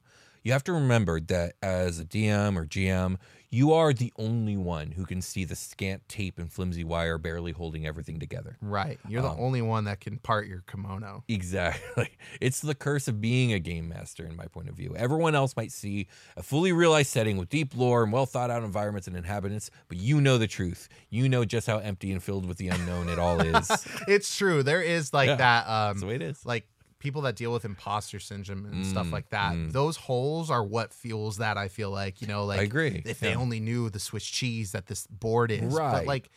you have to remember that as a DM or GM, you are the only one who can see the scant tape and flimsy wire barely holding everything together. Right. You're the Um, only one that can part your kimono. Exactly. It's the curse of being a game master, in my point of view. Everyone else might see a fully realized setting with deep lore and well thought out environments and inhabitants, but you know the truth. You know just how empty and filled with the unknown it all is. It's true. There is like Yeah. that um the way it is. like people that deal with imposter syndrome and stuff Mm, like that. mm. Those holes are what fuels that. I feel like you know, like I agree. if they only knew the Swiss cheese that this board is, right? but like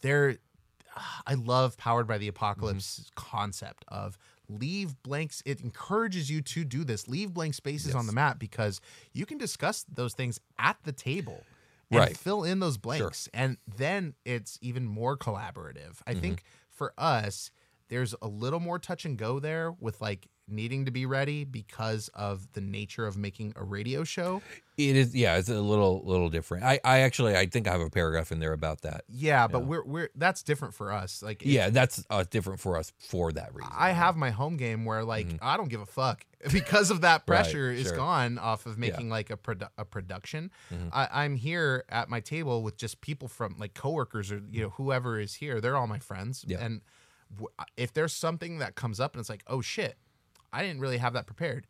they're. I love powered by the apocalypse Mm-hmm. concept of leave blanks. It encourages you to do this. Leave blank spaces on the map because you can discuss those things at the table. And Right. fill in those blanks. And then it's even more collaborative. Mm-hmm. I think for us, there's a little more touch and go there with like needing to be ready because of the nature of making a radio show. It is, yeah, it's a little little different. I, I actually, I think I have a paragraph in there about that. Yeah, but Yeah. we're we're that's different for us. Like Yeah, that's uh, different for us for that reason. I have my home game where like I don't give a fuck because of that Mm-hmm. Right, pressure is sure. gone off of making like a produ- a production. Mhm. I, I'm here at my table with just people from like coworkers or you know whoever is here. They're all my friends, Yeah. and if there's something that comes up and it's like, oh shit, I didn't really have that prepared.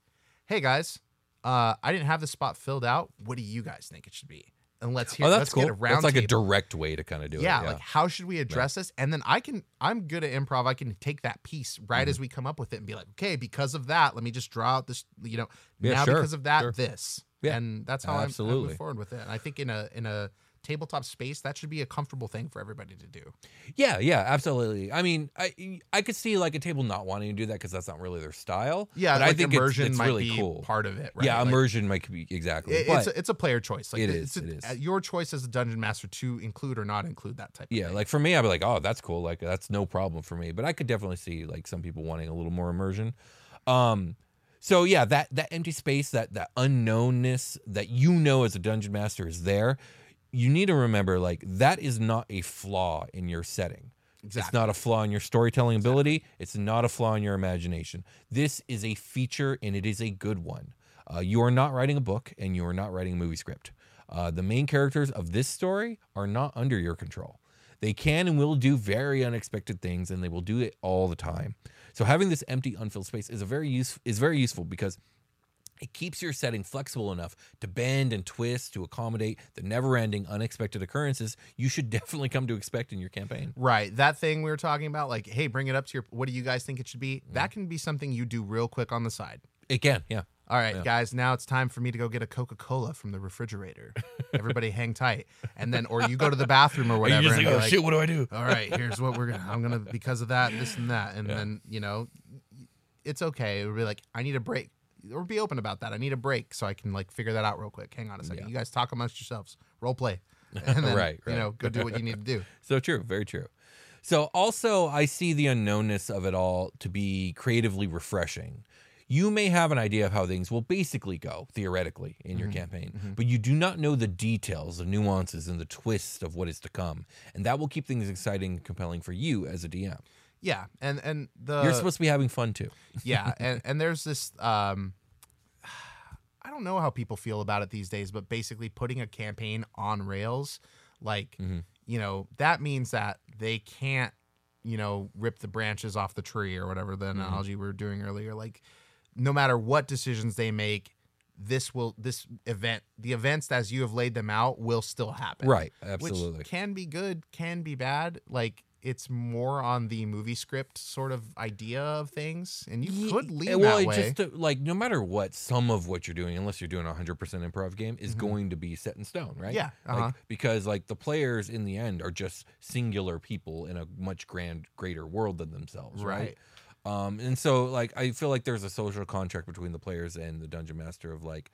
Hey guys, uh, I didn't have the spot filled out. What do you guys think it should be? And let's hear. oh, that's let's cool. get a round That's like a direct way to kind of do yeah, it. Yeah, like how should we address this? And then I can I'm good at improv. I can take that piece right Mm-hmm. as we come up with it and be like, okay, because of that, let me just draw out this, you know, Yeah, now sure, because of that, sure. this. Yeah, and that's how I'm, I absolutely. move forward with it. And I think in a in a tabletop space, that should be a comfortable thing for everybody to do. Yeah, yeah, absolutely. I mean, I I could see like a table not wanting to do that because that's not really their style. Yeah, but like I think immersion it's, might really be cool. part of it. Right? Yeah, Like, immersion might be exactly. it- it's a, it's a player choice. Like It it's is, a- it is. your choice as a dungeon master to include or not include that type. yeah, thing. like for me, I'd be like, oh, that's cool. Like that's no problem for me. But I could definitely see like some people wanting a little more immersion. Um, so yeah, that that empty space, that that unknownness that you know as a dungeon master is there. You need to remember, like that is not a flaw in your setting. It's not a flaw in your storytelling ability. It's not a flaw in your imagination. This is a feature and it is a good one. Uh, you are not writing a book and you are not writing a movie script. Uh, the main characters of this story are not under your control. They can and will do very unexpected things and they will do it all the time. So having this empty unfilled space is a very use is very useful because it keeps your setting flexible enough to bend and twist to accommodate the never-ending unexpected occurrences you should definitely come to expect in your campaign. Right. That thing we were talking about, like, hey, bring it up to your what do you guys think it should be? Mm-hmm. That can be something you do real quick on the side. It can, yeah. All right, Yeah. guys, now it's time for me to go get a Coca Cola from the refrigerator. Everybody hang tight. And then, or you go to the bathroom or whatever. and be like, what do I do? All right, here's what we're going to, I'm going to, because of that, this and that. And Yeah. then, you know, it's okay. It would be like, I need a break. Or be open about that. I need a break so I can like figure that out real quick. Hang on a second. Yeah. You guys talk amongst yourselves. Role play. And then, Right, you know, go do what you need to do. So true, very true. So also I see the unknownness of it all to be creatively refreshing. You may have an idea of how things will basically go theoretically in your mm-hmm, campaign, mm-hmm. but you do not know the details, the nuances, and the twists of what is to come, and that will keep things exciting and compelling for you as a DM. Yeah. And, and the, You're supposed to be having fun too. yeah and and there's this um i don't know how people feel about it these days but basically putting a campaign on rails like Mhm. you know that means that they can't you know rip the branches off the tree or whatever the Mm-hmm. analogy we were doing earlier like no matter what decisions they make this will this event the events as you have laid them out will still happen Right, absolutely. which can be good can be bad like it's more on the movie script sort of idea of things and you could lean well, that it way just uh, like no matter what, some of what you're doing, unless you're doing a hundred percent improv game, is Mhm. going to be set in stone, right? Yeah, uh-huh. because like the players in the end are just singular people in a much grand, greater world than themselves, right? Um, and so like I feel like there's a social contract between the players and the dungeon master of like,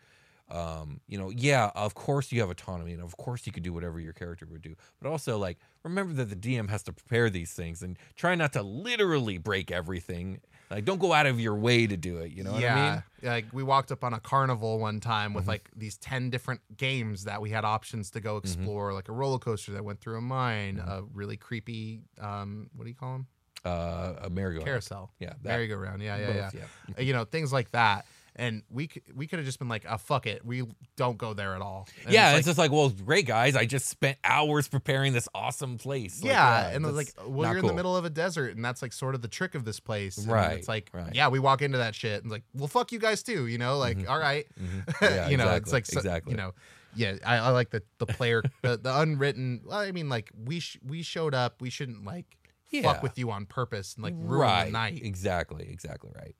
um, you know, yeah, of course you have autonomy and of course you could do whatever your character would do, but also like remember that the DM has to prepare these things and try not to literally break everything. Like don't go out of your way to do it. You know what yeah I mean? Mm-hmm. like we walked up on a carnival one time with like these 10 different games that we had options to go explore like a roller coaster that went through a mine Mm-hmm. a really creepy um what do you call them Uh, a merry-go-round. carousel Yeah, that- merry-go-round yeah yeah both, yeah yeah. You know things like that and we we could have just been like, oh fuck it, we don't go there at all. And yeah, it's it's, just like, well, great guys, I just spent hours preparing this awesome place. Like, yeah, and it was like, well, you're in the middle of a desert, and that's like sort of the trick of this place. And Right, It's like, right. yeah, we walk into that shit, and it's like, well, fuck you guys too. You know, like, all right, Mhm. Yeah, you know, it's like, so- exactly. you know, yeah, I, I like the the player, the, the unwritten. Well, I mean, like we sh- we showed up, we shouldn't like Yeah. fuck with you on purpose and like ruin right, the night. exactly, exactly right.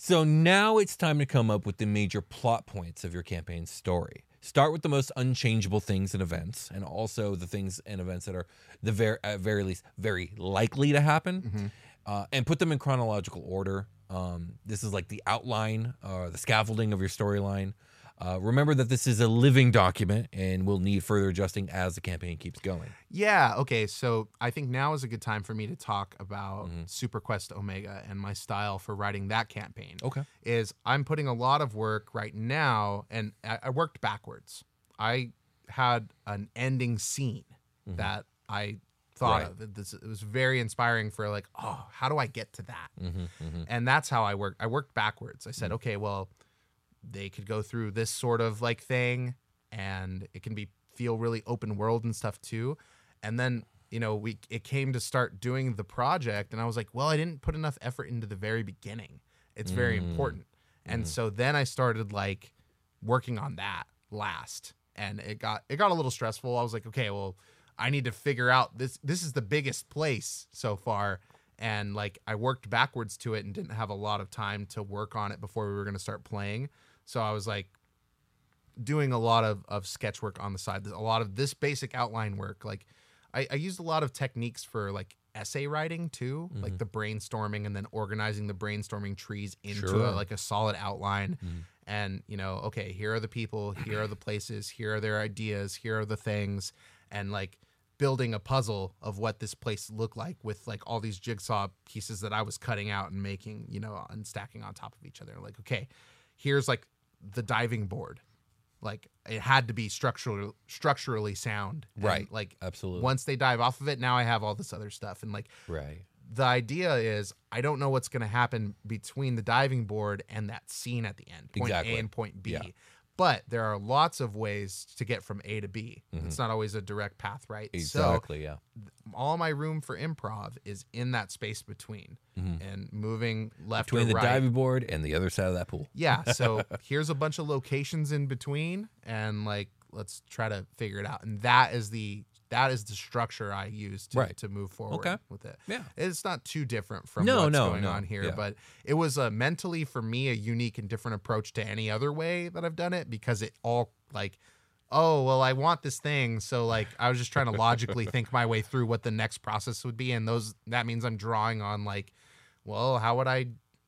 So now it's time to come up with the major plot points of your campaign's story. Start with the most unchangeable things and events, and also the things and events that are the very, at very least, very likely to happen, Mm-hmm. uh, and put them in chronological order. Um, this is like the outline, uh, the scaffolding of your storyline. Uh, remember that this is a living document and will need further adjusting as the campaign keeps going. Yeah. Okay. So I think now is a good time for me to talk about Mm-hmm. Super Quest Omega and my style for writing that campaign. Okay. Is I'm putting a lot of work right now, and I, I worked backwards. I had an ending scene that I thought Mm-hmm. Right. of. It, this, it was very inspiring for like, oh, how do I get to that? Mm-hmm, mm-hmm. and that's how I worked. I worked backwards. I said, okay, well, they could go through this sort of like thing, and it can be feel really open world and stuff too. And then you know we it came to start doing the project, and I was like, well, I didn't put enough effort into the very beginning. It's very mm. important. And mm. so then I started like working on that last, and it got it got a little stressful. I was like, okay, well, I need to figure out this. This is the biggest place so far and like I worked backwards to it and didn't have a lot of time to work on it before we were going to start playing. So I was like doing a lot of, of sketch work on the side, a lot of this basic outline work. Like I, I used a lot of techniques for like essay writing too, like mm-hmm. the brainstorming and then organizing the brainstorming trees into Sure. a, like a solid outline. Mm-hmm. And you know, okay, here are the people, here are the places, here are their ideas, here are the things, and like building a puzzle of what this place looked like with like all these jigsaw pieces that I was cutting out and making, you know, and stacking on top of each other. Like, okay, here's like the diving board. Like it had to be structural structurally sound. And, Right. Like Absolutely. once they dive off of it, now I have all this other stuff. And like Right. the idea is I don't know what's gonna happen between the diving board and that scene at the end. Point Exactly. A and point B. Yeah. But there are lots of ways to get from A to B. It's not always a direct path, right? So Mm-hmm. Exactly. yeah. all my room for improv is in that space between and moving left Mm-hmm. Between the right. diving board and the other side of that pool. yeah, so here's a bunch of locations in between and like let's try to figure it out. And that is the that is the structure I use to, Right. to move forward Okay. with it. Yeah. It's not too different from No, what's no, going no. on here, Yeah. but it was a mentally for me a unique and different approach to any other way that I've done it because it all like oh well i want this thing so like i was just trying to logically think my way through what the next process would be and those that means i'm drawing on like well how would i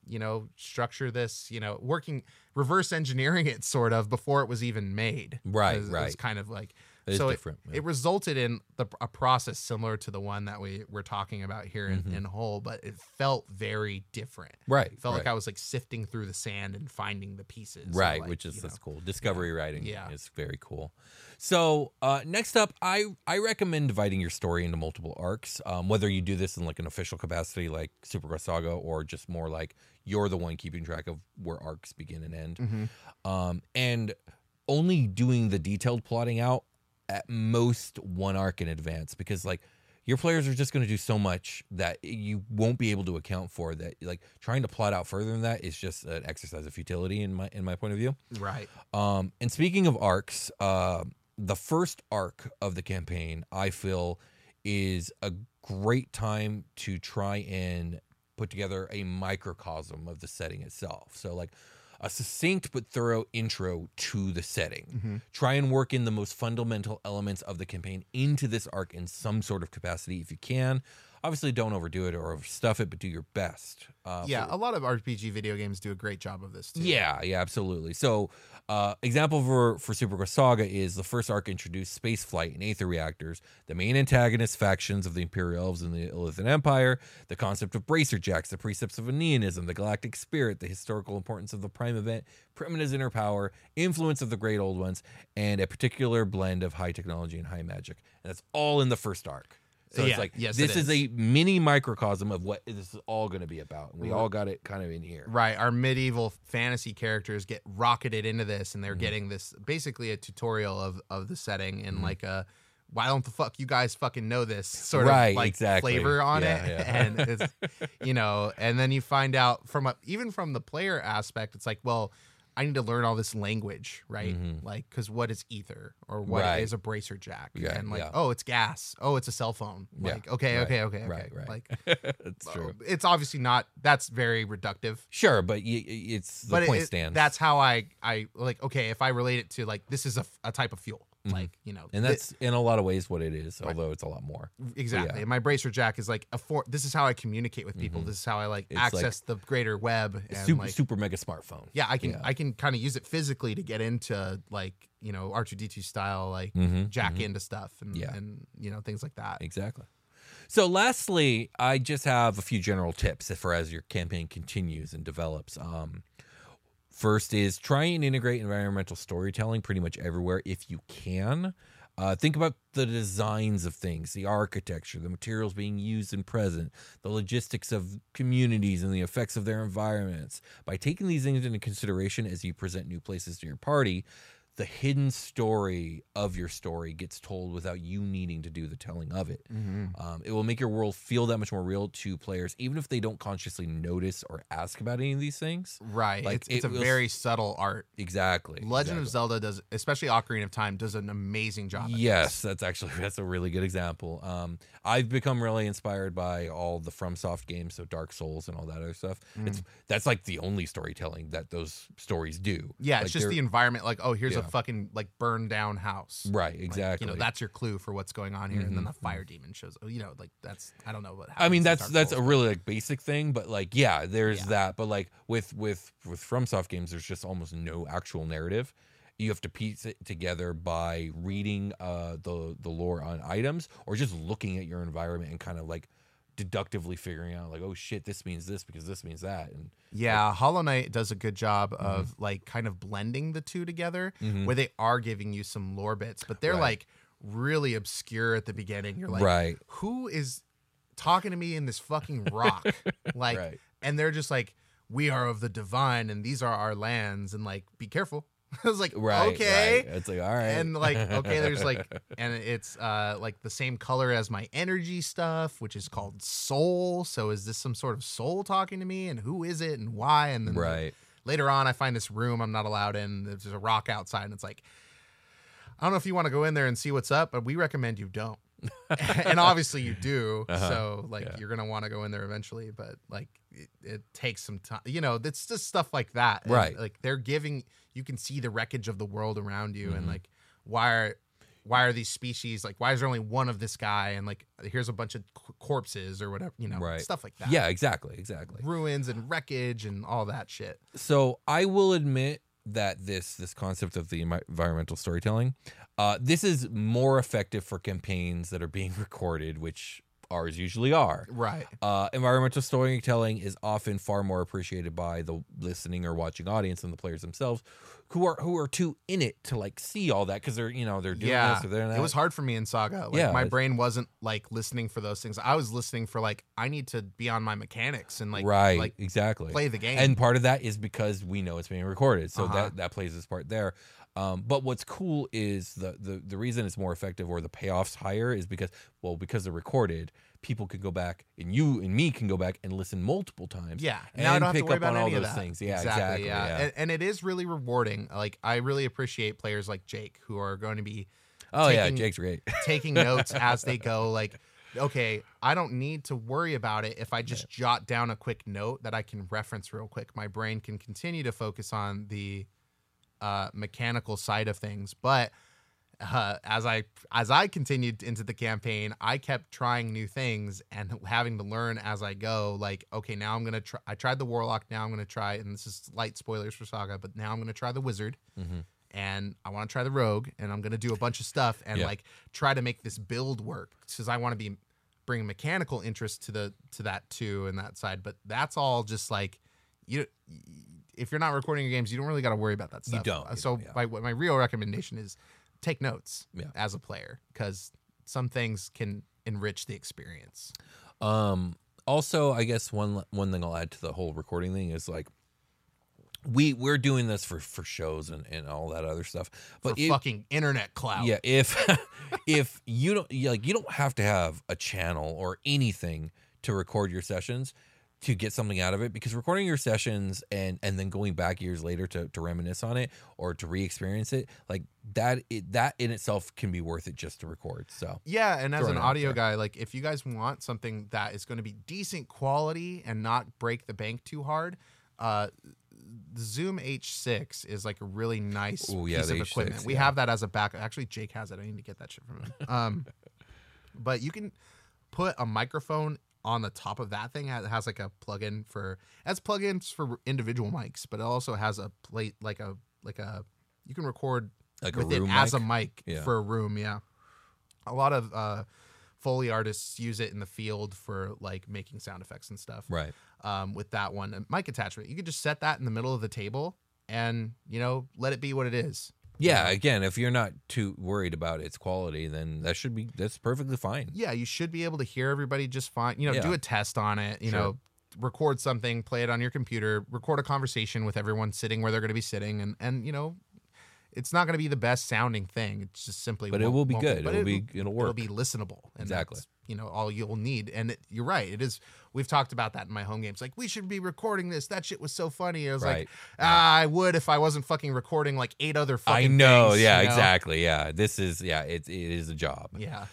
you know structure this you know working reverse engineering it sort of before it was even made Right, right. kind of like It so different, it, yeah. it resulted in the a process similar to the one that we we're talking about here in, Mm-hmm. in whole but it felt very different Right. it felt like i was like sifting through the sand and finding the pieces right, like, which is that's know. cool. Discovery writing Yeah. is very cool. So uh, next up, I I recommend dividing your story into multiple arcs. Um, whether you do this in like an official capacity, like Super Quest Saga, or just more like you're the one keeping track of where arcs begin and end, Mm-hmm. um, and only doing the detailed plotting out at most one arc in advance because like your players are just going to do so much that you won't be able to account for that like trying to plot out further than that is just an exercise of futility in my in my point of view right um, and speaking of arcs, uh, the first arc of the campaign, I feel, is a great time to try and put together a microcosm of the setting itself. So, like a succinct but thorough intro to the setting. Mm-hmm. Try and work in the most fundamental elements of the campaign into this arc in some sort of capacity if you can. Obviously, don't overdo it or overstuff it, but do your best. Uh, yeah a lot of rpg video games do a great job of this too yeah, yeah, absolutely. So, uh, example for for Super Quest Saga is the first arc introduced space flight and aether reactors, the main antagonist factions of the Imperial Elves and the Elithan Empire, the concept of bracer jacks, the precepts of Aeneanism, the galactic spirit, the historical importance of the prime event, Primitive's inner power, influence of the great old ones, and a particular blend of high technology and high magic. And that's all in the first arc. So it's like yes, this it is. is. a mini microcosm of what this is all going to be about. And we all got it kind of in here. Right. Our medieval fantasy characters get rocketed into this and they're Mm-hmm. getting this basically a tutorial of, of the setting and Mhm. like a why don't the fuck you guys fucking know this sort Right, of like exactly. flavor on Yeah, it. yeah. and it's you know, and then you find out from a, even from the player aspect, it's like, well, I need to learn all this language, right? Mhm. Like, because what is ether or what is Right. a bracer jack? Yeah, and like, yeah. oh, it's gas. Oh, it's a cell phone. Yeah, Like, okay, right, okay, okay, okay. right, right. Like, That's uh, true. it's obviously not. That's very reductive Sure, but y- it's the but point it- stands. That's how I I like. Okay, if I relate it to like this is a type of fuel, Mhm. like you know, and that's in a lot of ways what it is, although it's a lot more. exactly. yeah. And my bracer jack is like a for. This is how I communicate with people. Mhm. This is how I like It's like access the greater web and super like super mega smartphone. yeah, I can yeah. I can kind of use it physically to get into like you know R two D two style like Mhm, jack mhm. into stuff and Yeah. and you know things like that. Exactly. So, lastly, I just have a few general tips for as your campaign continues and develops. Um, first is try and integrate environmental storytelling pretty much everywhere if you can. Uh, think about the designs of things, the architecture, the materials being used and present, the logistics of communities, and the effects of their environments. By taking these things into consideration as you present new places to your party, the hidden story of your story gets told without you needing to do the telling of it. Um, it will make your world feel that much more real to players, even if they don't consciously notice or ask about any of these things. Right. Like, it's it's it a very subtle art. Exactly. Legend of. Zelda does, especially Ocarina of Time, does an amazing job. Yes, that's actually that's a really good example. Um, I've become really inspired by all the FromSoft games, so Dark Souls and all that other stuff. It's that's like the only storytelling that those stories do. Yeah, Like, it's just the environment. Like, oh, here's a Yeah. fucking like burned down house. right. Like, Exactly. you know, that's your clue for what's going on here, and then the fire demon shows. You know, like that's I don't know what. I mean that's that's a really like basic thing, but like yeah, there's Yeah. that. But like with with with FromSoft games, there's just almost no actual narrative. You have to piece it together by reading uh the the lore on items or just looking at your environment and kind of like deductively figuring out like oh shit this means this because this means that and Yeah, Hollow Knight does a good job of like kind of blending the two together, Mhm. where they are giving you some lore bits, but they're Right. like really obscure at the beginning. You're like, right who is talking to me in this fucking rock? like, Right. and they're just like, we are of the divine, and these are our lands, and like, be careful. I was like, right okay. right. it's like all right and like okay there's like and it's uh like the same color as my energy stuff which is called soul so is this some sort of soul talking to me and who is it and why and then right later on i find this room i'm not allowed in there's a rock outside and it's like i don't know if you want to go in there and see what's up but we recommend you don't and obviously you do Uh-huh. so like Yeah. you're gonna want to go in there eventually but like it, it takes some time you know it's just stuff like that And, Right. like they're giving you can see the wreckage of the world around you and Mhm. like why are why are these species like why is there only one of this guy and like here's a bunch of c- corpses or whatever you know Right. stuff like that yeah exactly exactly ruins and wreckage and all that shit so I will admit that this this concept of the environmental storytelling, uh, this is more effective for campaigns that are being recorded, which ours usually are. right Uh, environmental storytelling is often far more appreciated by the listening or watching audience than the players themselves, who are who are too in it to like see all that because they're you know they're doing yeah this or they're that. it was hard for me in saga like Yeah, my brain wasn't like listening for those things i was listening for like i need to be on my mechanics and like right, like exactly. play the game And part of that is because we know it's being recorded, so Uh-huh. that that plays its part there. Um, but what's cool is the, the the reason it's more effective or the payoffs higher is because well because they're recorded, people can go back and you and me can go back and listen multiple times. Yeah, and now I don't have pick to worry up about on all any of those that. things. Yeah, exactly. yeah. And, and it is really rewarding. Like I really appreciate players like Jake who are going to be oh yeah, taking- Jake's great. taking notes as they go. Like, okay, I don't need to worry about it if I just jot down a quick note that I can reference real quick. My brain can continue to focus on the uh, mechanical side of things, but. Uh, as I as I continued into the campaign, I kept trying new things and having to learn as I go. Like, okay, now I'm gonna try. I tried the warlock. Now I'm gonna try, and this is light spoilers for Saga, but now I'm gonna try the wizard Mhm. and I want to try the rogue, and I'm gonna do a bunch of stuff and Yeah. like try to make this build work because I want to be bring mechanical interest to the to that too and that side. But that's all just like you. If you're not recording your games, you don't really got to worry about that You stuff. don't, Uh, you So don't, yeah. my my real recommendation is take notes Yeah. as a player because some things can enrich the experience. Um, also, I guess one one thing I'll add to the whole recording thing is like we we're doing this for for shows and and all that other stuff. But if- fucking internet cloud yeah, if if you don't like you don't have to have a channel or anything to record your sessions to get something out of it because recording your sessions and and then going back years later to, to reminisce on it or to re-experience it like that it, that in itself can be worth it just to record so Yeah, and as an audio guy, like if you guys want something that is going to be decent quality and not break the bank too hard, uh, Zoom H6 is like a really nice Ooh, yeah, piece of H6, equipment. We yeah. have that as a backup. Actually, Jake has it. I need to get that shit from him. Um, but you can put a microphone on the top of that thing. It has like a plug-in for has plugins for individual mics, but it also has a plate like a like a you can record like with it room as a mic Yeah. for a room. Yeah, a lot of uh, foley artists use it in the field for like making sound effects and stuff. right Um, with that one a mic attachment, you could just set that in the middle of the table and you know let it be what it is. Yeah again if you're not too worried about its quality then that should be that's perfectly fine Yeah, you should be able to hear everybody just fine. You know, Yeah. do a test on it. You Sure. know, record something, play it on your computer, record a conversation with everyone sitting where they're going to be sitting, and and you know. It's not going to be the best sounding thing. It's just simply, But it won't- will be won't good. but It'll be- it'll work. It'll be listenable. And Exactly. that's, You know, all you'll need. And it, you're right. It is. We've talked about that in my home games. Like we should be recording this. That shit was so funny. I was Right. like, ah, I would if I wasn't fucking recording like eight other fucking. i know things, yeah you know? exactly yeah this is yeah it, it is a job Yeah.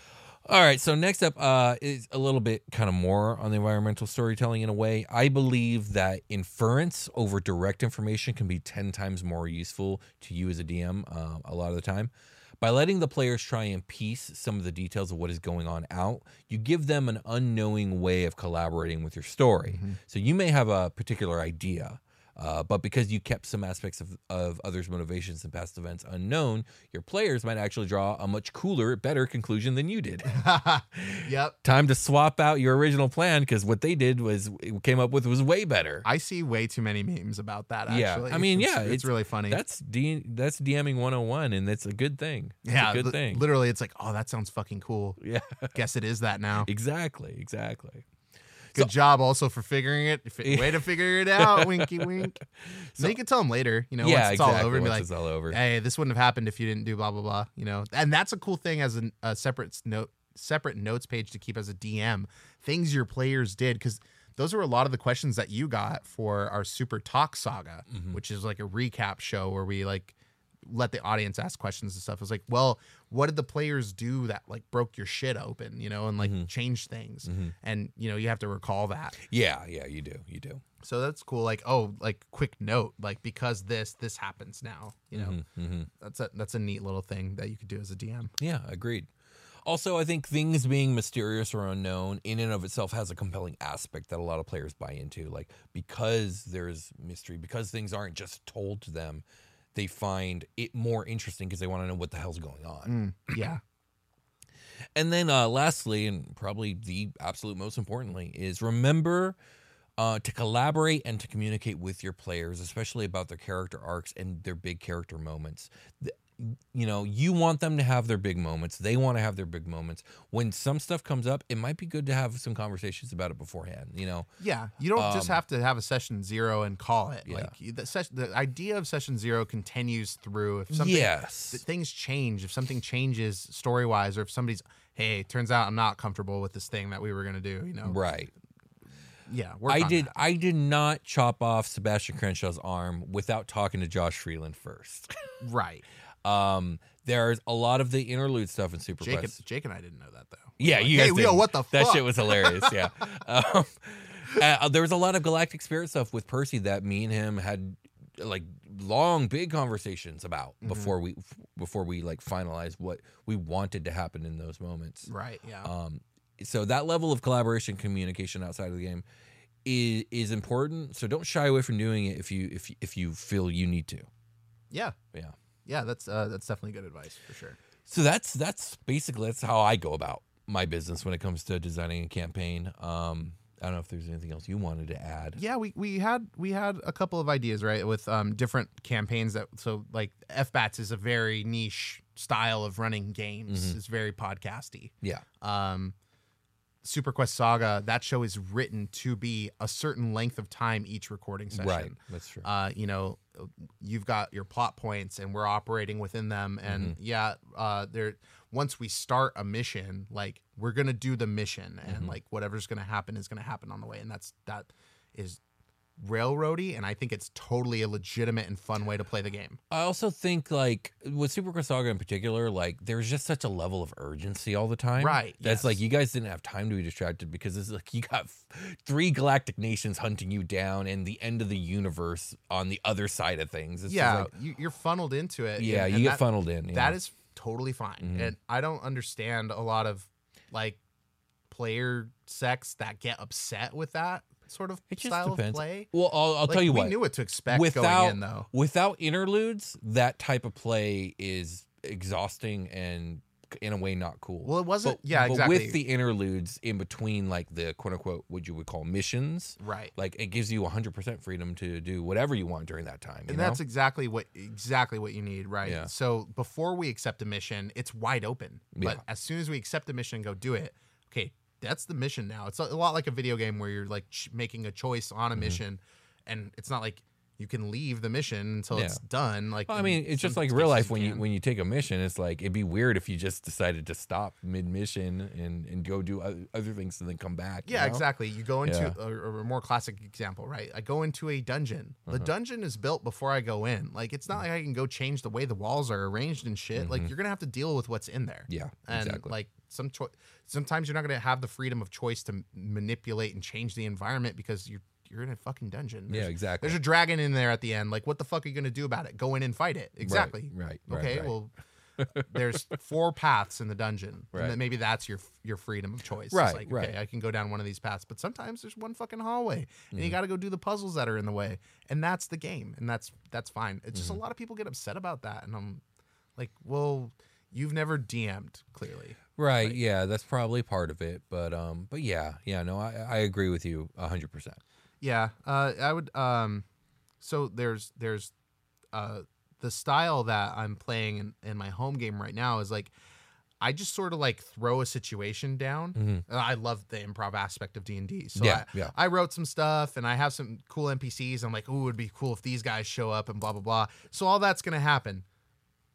All right, so next up uh, is a little bit kind of more on the environmental storytelling in a way. I believe that inference over direct information can be 10 times more useful to you as a DM uh, a lot of the time. By letting the players try and piece some of the details of what is going on out, you give them an unknowing way of collaborating with your story. Mm-hmm. So you may have a particular idea, uh, but because you kept some aspects of, of others' motivations and past events unknown, your players might actually draw a much cooler, better conclusion than you did. yep. Time to swap out your original plan because what they did was came up with was way better. I see way too many memes about that. Actually, yeah, I mean, It's- yeah, it's, really funny. That's D, that's DMing 101, and that's a good thing. It's yeah, a good li- thing. Literally, it's like, oh, that sounds fucking cool. Yeah, Guess it is that now. exactly, exactly. Good job also for figuring it. Way to figure it out. Winky wink. So you can tell them later. You know, yeah, once it's exactly. all over, be like, all over. hey, this wouldn't have happened if you didn't do blah blah blah. You know, and that's a cool thing as an, a separate note, separate notes page to keep as a DM. Things your players did because those were a lot of the questions that you got for our Super Talk Saga, Mm-hmm. which is like a recap show where we like let the audience ask questions and stuff. It was like, well, what did the players do that like broke your shit open, you know, and like Mm-hmm. changed things, and you know you have to recall that. Yeah, yeah, you do, you do. So that's cool. Like, oh, like quick note, like because this this happens now. You know, Mm-hmm. that's a that's a neat little thing that you could do as a DM. Yeah, agreed. Also, I think things being mysterious or unknown in and of itself has a compelling aspect that a lot of players buy into. Like because there's mystery, because things aren't just told to them, they find it more interesting because they want to know what the hell's going on. Yeah, And then, uh, lastly, and probably the absolute most importantly, is remember uh, to collaborate and to communicate with your players, especially about their character arcs and their big character moments. You know, you want them to have their big moments. They want to have their big moments. When some stuff comes up, it might be good to have some conversations about it beforehand. You know, yeah. You don't just Um, have to have a session zero and call it. Yeah. Like the the idea of session zero continues through. If something yes, th- things change, if something changes story wise, or if somebody's hey, turns out I'm not comfortable with this thing that we were gonna do. You know, right. yeah. I did. that. I did not chop off Sebastian Crenshaw's arm without talking to Josh Freeland first. right. Um, there's a lot of the interlude stuff in Super Jake, Quest. and, Jake and I didn't know that though. Yeah, Like, you hey, guys yo, didn't. what the That shit was hilarious. Yeah. um, uh, there was a lot of Galactic Spirit stuff with Percy that me and him had like long, big conversations about Mm-hmm. before we before we like finalized what we wanted to happen in those moments. Right. Yeah. Um, so that level of collaboration, communication outside of the game is is important. So don't shy away from doing it if you if if you feel you need to. yeah. Yeah. Yeah. That's uh, that's definitely good advice for sure. So that's that's basically that's how I go about my business when it comes to designing a campaign. Um, I don't know if there's anything else you wanted to add. Yeah, we, we had we had a couple of ideas, right, with um different campaigns that so like FBATS is a very niche style of running games. It's very podcasty. Yeah. Um Super Quest Saga, that show is written to be a certain length of time each recording session. Right. That's true. Uh, you know, you've got your plot points, and we're operating within them. And Mm-hmm. yeah, uh, there. Once we start a mission, like we're gonna do the mission, and Mm-hmm. like whatever's gonna happen is gonna happen on the way, and that's that is railroady, and I think it's totally a legitimate and fun way to play the game. I also think like with Super Quest Saga in particular, like there's just such a level of urgency all the time. Right, That's yes. like you guys didn't have time to be distracted because it's like you got f- three galactic nations hunting you down and the end of the universe on the other side of things. It's yeah, like- you, you're funneled into it. yeah, and- you get that- funneled in. That yeah. is totally fine, Mhm. and I don't understand a lot of like player sex that get upset with that sort of It style of play. Well, I'll, I'll Like, tell you we what. We knew what to expect without going in, though. without interludes, that type of play is exhausting and in a way not cool. Well, it wasn't. But- yeah, but exactly. with the interludes in between, like the quote unquote, what you would call missions, right, like it gives you 100% freedom to do whatever you want during that time. You and know? that's exactly what exactly what you need, right? Yeah. So before we accept a mission, it's wide open. But Yeah. as soon as we accept a mission and go do it, okay, that's the mission now. It's a, lot like a video game where you're like ch- making a choice on a Mm-hmm. mission, and it's not like you can leave the mission until Yeah. it's done. Like, Well, I mean, it's just like real life when you when you take a mission. It's like it'd be weird if you just decided to stop mid mission and and go do other, things and then come back. you Yeah, know? exactly. You go into Yeah. a, a more classic example, right? I go into a dungeon. Uh-huh. The dungeon is built before I go in. Like it's not like I can go change the way the walls are arranged and shit. Like you're gonna have to deal with what's in there. Mm-hmm. Yeah, and exactly. like some cho- sometimes you're not gonna have the freedom of choice to manipulate and change the environment because you're you're in a fucking dungeon. Yeah, exactly. There's a dragon in there at the end. Like, what the fuck are you gonna do about it? Go in and fight it. Exactly. right, right, Okay. right. Well. there's four paths in the dungeon, Right. and then maybe that's your your freedom of choice. Right, like, right. okay, I can go down one of these paths, but sometimes there's one fucking hallway, and Mm-hmm. you got to go do the puzzles that are in the way, and that's the game, and that's that's fine. It's Mm-hmm. just a lot of people get upset about that, and I'm like, well, you've never DM'd clearly. Right. Yeah, that's probably part of it. But um, but yeah, yeah, no, I, I agree with you hundred percent. Yeah, uh, I would. Um, so there's there's uh, the style that I'm playing in, in my home game right now is like I just sort of like throw a situation down. Uh, I love the improv aspect of D and D. So Mm-hmm. Yeah, I, yeah. I wrote some stuff and I have some cool NPCs. I'm like, oh, it would be cool if these guys show up and blah blah blah. So all that's gonna happen.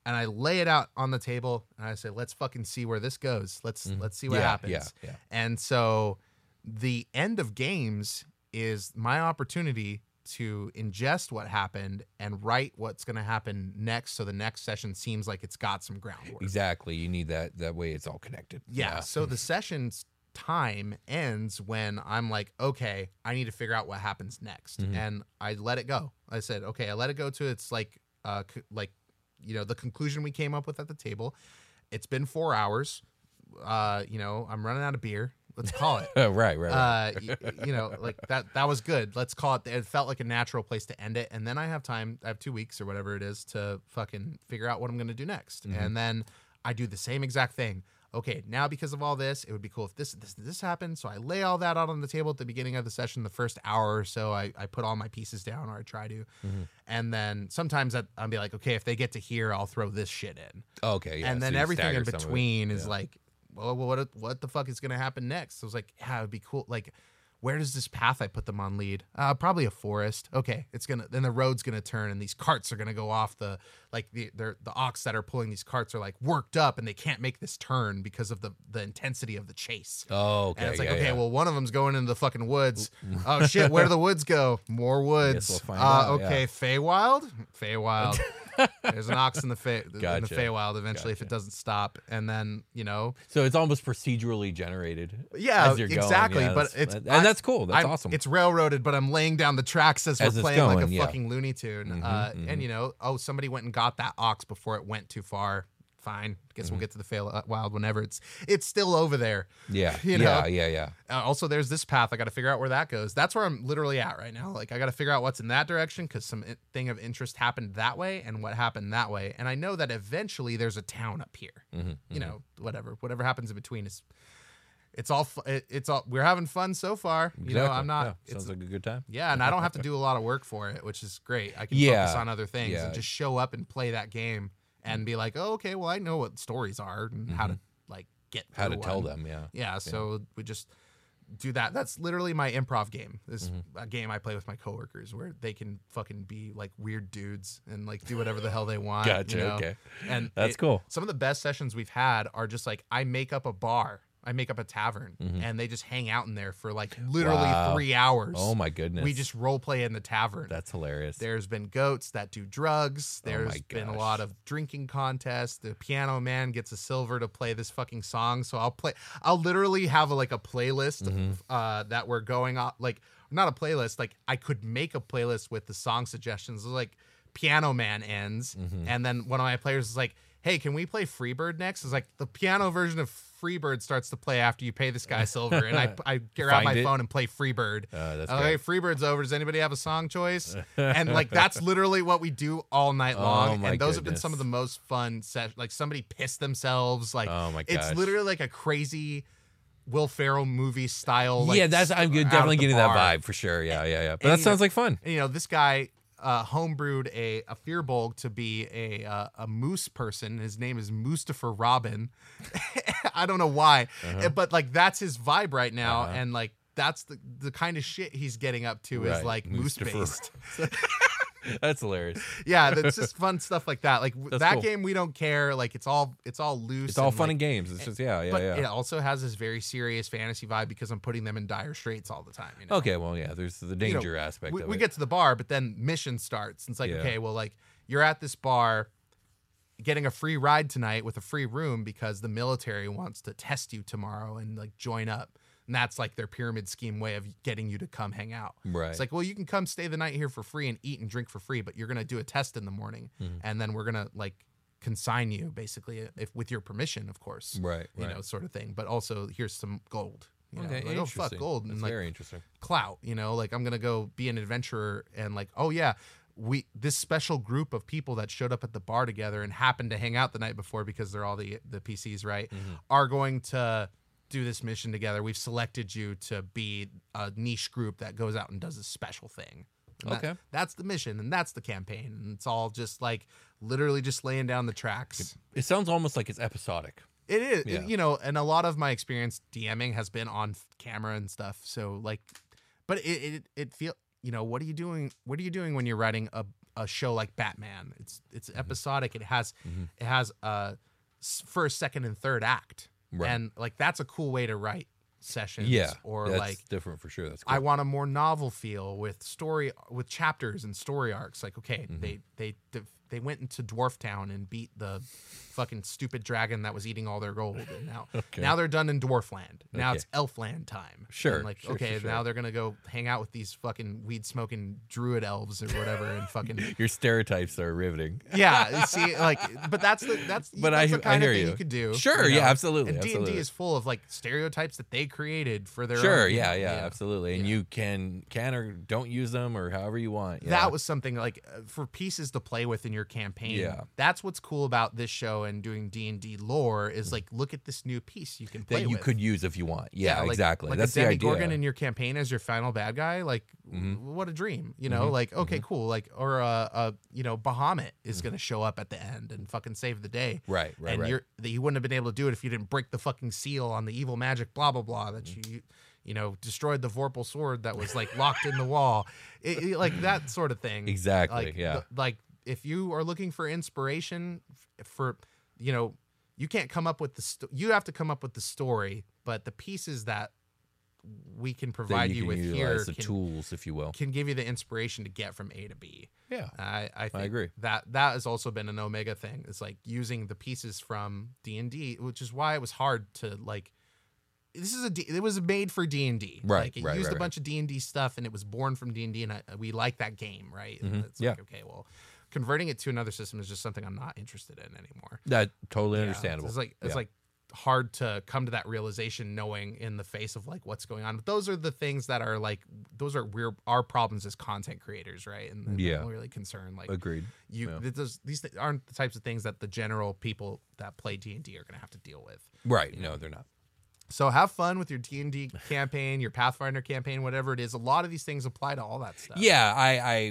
And I lay it out on the table and I say, let's fucking see where this goes. Let's let's see what Mm-hmm. Yeah, happens. yeah, yeah. And so the end of games is my opportunity to ingest what happened and write what's going to happen next so the next session seems like it's got some groundwork. Exactly. You need that. That way, it's all connected. Yeah. So the session's time ends when I'm like, okay, I need to figure out what happens next, Mm-hmm. and I let it go. I said, okay, I let it go to its like, uh, c- like, you know, the conclusion we came up with at the table. It's been four hours. Uh, you know, I'm running out of beer. Let's call it. right, right, right. uh, y- you know, like that. That was good. Let's call it. It felt like a natural place to end it, and then I have time. I have two weeks or whatever it is to fucking figure out what I'm gonna do next, Mm-hmm. and then I do the same exact thing. Okay, now because of all this, it would be cool if this this this happened. So I lay all that out on the table at the beginning of the session. The first hour or so, I, I put all my pieces down, or I try to, Mm-hmm. and then sometimes I, I'll be like, okay, if they get to here, I'll throw this shit in okay. Yeah. and so then everything in between is Yeah. like, well, what what the fuck is gonna happen next? So I was like, yeah, it'd be cool. Like, where does this path I put them on lead? Uh, probably a forest. Okay, it's gonna then the road's gonna turn and these carts are gonna go off the like the they're, the ox that are pulling these carts are like worked up and they can't make this turn because of the the intensity of the chase. Oh, okay. And it's like, yeah, okay, yeah. well, one of them's going into the fucking woods. oh shit, where do the woods go? More woods. we'll uh, out, yeah. okay, Feywild. Feywild. There's an ox in the Fey, in the Feywild eventually if it doesn't stop, and then you know, So it's almost procedurally generated. yeah, going. exactly. Yeah, but it's and I- that's cool. That's I'm- awesome. It's railroaded, but I'm laying down the tracks as, As we're playing like a yeah. fucking Looney Tune. Mhm, uh, mhm. And you know, oh, somebody went and got that ox before it went too far. Fine, guess Mm-hmm. we'll get to the Feywild whenever it's it's still over there. yeah, you yeah, know? yeah, yeah. Uh, also, there's this path. I got to figure out where that goes. That's where I'm literally at right now. Like, I got to figure out what's in that direction because some thing of interest happened that way and what happened that way. And I know that eventually there's a town up here. Mm-hmm, You know, whatever, whatever happens in between is. It's all. It, it's all. We're having fun so far. You know, I'm not. Yeah, it's, sounds like a good time. yeah, and I don't have to do a lot of work for it, which is great. I can Yeah, focus on other things yeah. and just show up and play that game and be like, oh, okay, well, I know what stories are and how to like get Mm-hmm. How to through tell them? Yeah. Yeah, so we just do that. That's literally my improv game. This Mm-hmm. a game I play with my coworkers where they can fucking be like weird dudes and like do whatever the hell they want. you Gotcha, know? okay. And That's it- cool. Some of the best sessions we've had are just like I make up a bar. I make up a tavern and they just hang out in there for like literally Mm-hmm. Wow. three hours. Oh my goodness. We just role play in the tavern. That's hilarious. There's been goats that do drugs. Oh There's my been a lot of drinking contests. The piano man gets a silver to play this fucking song. So I'll play. I'll literally have a, like a playlist Mm-hmm. uh, that we're going on. Like not a playlist. Like I could make a playlist with the song suggestions. Like Piano Man ends, Mm-hmm. and then one of my players is like, "Hey, can we play Freebird next?" It's like the piano version of Freebird starts to play after you pay this guy silver, and I I grab my it? phone and play Freebird. Uh, that's okay, great. Freebird's over. Does anybody have a song choice? and like that's literally what we do all night long. Oh, and those have been some of the most fun sessions. Like somebody pissed themselves. Like Oh, my it's literally like a crazy Will Ferrell movie style. Like, yeah, that's I'm definitely getting bar. that vibe for sure. Yeah, yeah, yeah. But And, that sounds know- like fun. And, you know, this guy uh, homebrewed a a Firbolg to be a uh, a moose person. His name is Mustafa Robin. I don't know why, Uh-huh. but like that's his vibe right now, and like that's the the kind of shit he's getting up to is like moose based. That's hilarious. yeah, that's just fun stuff like that. Like That's that cool. game, we don't care. Like it's all it's all loose. It's all and, fun like, and games. It's just yeah, yeah, but yeah. it also has this very serious fantasy vibe because I'm putting them in dire straits all the time. You know? Okay, well, yeah. There's the you know, danger aspect We, we get to the bar, but then mission starts. And it's like, Yeah. okay, well, like you're at this bar getting a free ride tonight with a free room because the military wants to test you tomorrow and like join up. And that's like their pyramid scheme way of getting you to come hang out. Right. It's like, well, you can come stay the night here for free and eat and drink for free, but you're gonna do a test in the morning, Mm-hmm. and then we're gonna like consign you basically if with your permission, of course. Right, You right. know, sort of thing. But also here's some gold. You know, okay, like, oh fuck gold. And That's like very interesting. clout you know like i'm gonna go be an adventurer and like oh yeah we this special group of people that showed up at the bar together and happened to hang out the night before because they're all the the pcs right Mm-hmm. are going to do this mission together we've selected you to be a niche group that goes out and does a special thing And that- Okay. that's the mission and that's the campaign and it's all just like literally just laying down the tracks It sounds almost like it's episodic. it is, Yeah. you know, and a lot of my experience DMing has been on camera and stuff. So like, but it it it feel, you know, what are you doing? What are you doing when you're writing a, a show like Batman? It's it's Mm-hmm. episodic. It has it has a first, second, and third act, Right. and like that's a cool way to write sessions. Yeah, or that's like different for sure. That's cool. I want a more novel feel with story with chapters and story arcs. Like, okay, Mm-hmm. they they they they went into Dwarf Town and beat the fucking stupid dragon that was eating all their gold, and now Okay. now they're done in Dwarfland. Now Okay. it's Elfland time. Sure, And like sure, okay, sure, sure. now they're gonna go hang out with these fucking weed smoking druid elves or whatever, and fucking. Your stereotypes are riveting. Yeah, see, like, but that's the that's But that's I- the I hear of thing you. you could do. Sure, you yeah, absolutely, And D and D is full of like stereotypes that they created for their Sure, own, yeah, you yeah, absolutely. And Yeah. you can can or don't use them or however you want. Yeah. that was something like uh, for pieces to play with in your campaign Yeah. that's what's cool about this show and doing d&d lore is like look at this new piece you can play that you with. could use if you want. Yeah, like- exactly. like That's a the idea. Demogorgon in your campaign as your final bad guy like mm-hmm. w- what a dream you know mm-hmm. like okay mm-hmm. cool like or a, a you know bahamut is gonna show up at the end and fucking save the day Right, right, and right. you're that you wouldn't have been able to do it if you didn't break the fucking seal on the evil magic blah blah blah that Mm. you you know destroyed the vorpal sword that was like locked in the wall it, it- like that sort of thing Exactly, like, yeah. the- like if you are looking for inspiration for you know you can't come up with the sto- you have to come up with the story but the pieces that we can provide you, you, can with here the can, tools, if you will. can give you the inspiration to get from a to b Yeah. I, I, think agree. that that has also been an Omega thing. It's like using the pieces from D and D, which is why it was hard to like. This is a D, it was made for D and D. Right, Like it right, used right, a bunch of D and D stuff, and it was born from D and D, and I, we like that game, right? Mm-hmm. Yeah. like okay, well, converting it to another system is just something I'm not interested in anymore. That totally Yeah, understandable. It's like it's Yeah. like hard to come to that realization knowing in the face of like what's going on. But those are the things that are like those are we're our problems as content creators, right? And and Yeah. I'm really concerned. Like Agreed. you Yeah. those, these th- aren't the types of things that the general people that play D&D are going to have to deal with. Right. No, they're not. So have fun with your D and D campaign, your Pathfinder campaign, whatever it is. A lot of these things apply to all that stuff. Yeah, I, I,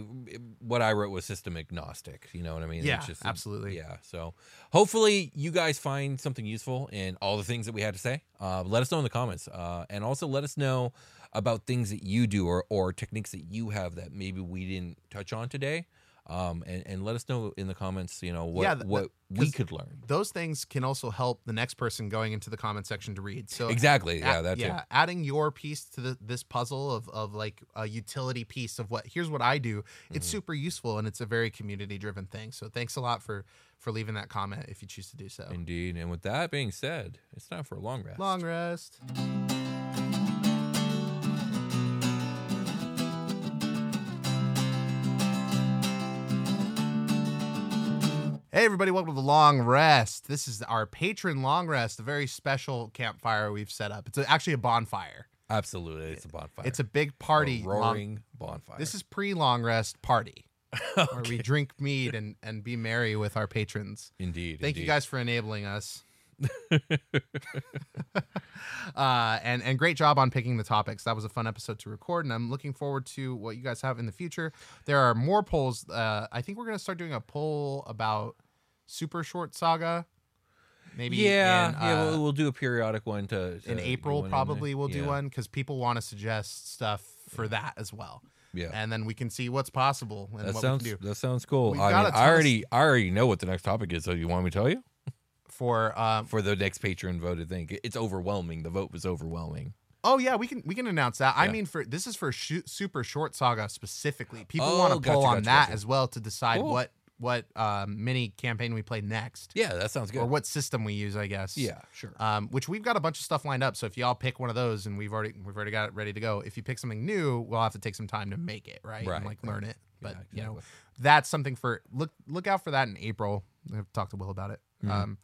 what I wrote was system agnostic. You know what I mean? Yeah, It's just, absolutely. Yeah. So hopefully you guys find something useful in all the things that we had to say. Uh, let us know in the comments, uh, and also let us know about things that you do or or techniques that you have that maybe we didn't touch on today. Um, and, and let us know in the comments, you know, what Yeah, th- what we could learn. Those things can also help the next person going into the comment section to read. So Exactly. Yeah, add- that's yeah, it. adding your piece to the, this puzzle of, of like a utility piece of what here's what I do. It's Mm-hmm. super useful and it's a very community driven thing. So thanks a lot for for leaving that comment if you choose to do so. Indeed. And with that being said, it's time for a long rest. Long rest. Hey everybody, welcome to the long rest. This is our patron long rest, a very special campfire we've set up. It's a, actually a bonfire. Absolutely. It's a bonfire. It's a big A party. long- roaring bonfire. this is pre long rest party, where we drink mead and, and be merry with our patrons. indeed. Thank you guys for enabling us. uh, and and great job on picking the topics. That was a fun episode to record, and I'm looking forward to what you guys have in the future. There are more polls. Uh, I think we're gonna start doing a poll about Super Short Saga. Maybe Yeah, in, yeah, uh, we'll, we'll do a periodic one to, in April in probably there. we'll do Yeah, one because people want to suggest stuff for that as well. Yeah, And then we can see what's possible and that what sounds we can do that sounds cool. We've I mean, I already I already know what the next topic is. So you want me to tell you for. Um, for the next patron voted thing? It's overwhelming. The vote was overwhelming. Oh yeah, we can we can announce that. I mean, for this is for Shu Super Short Saga specifically. People Oh, want to gotcha, on gotcha, that gotcha. as well to decide Cool. what what um, mini campaign we play next, Yeah, that sounds good. or what system we use. I guess. Yeah, sure. Um, which we've got a bunch of stuff lined up. So if y'all pick one of those, and we've already we've already got it ready to go. If you pick something new, we'll have to take some time to make it right, Right, and like learn it. But Yeah, you know, that's something for look look out for that in April. I've talked to Will about it. Mm-hmm. Um,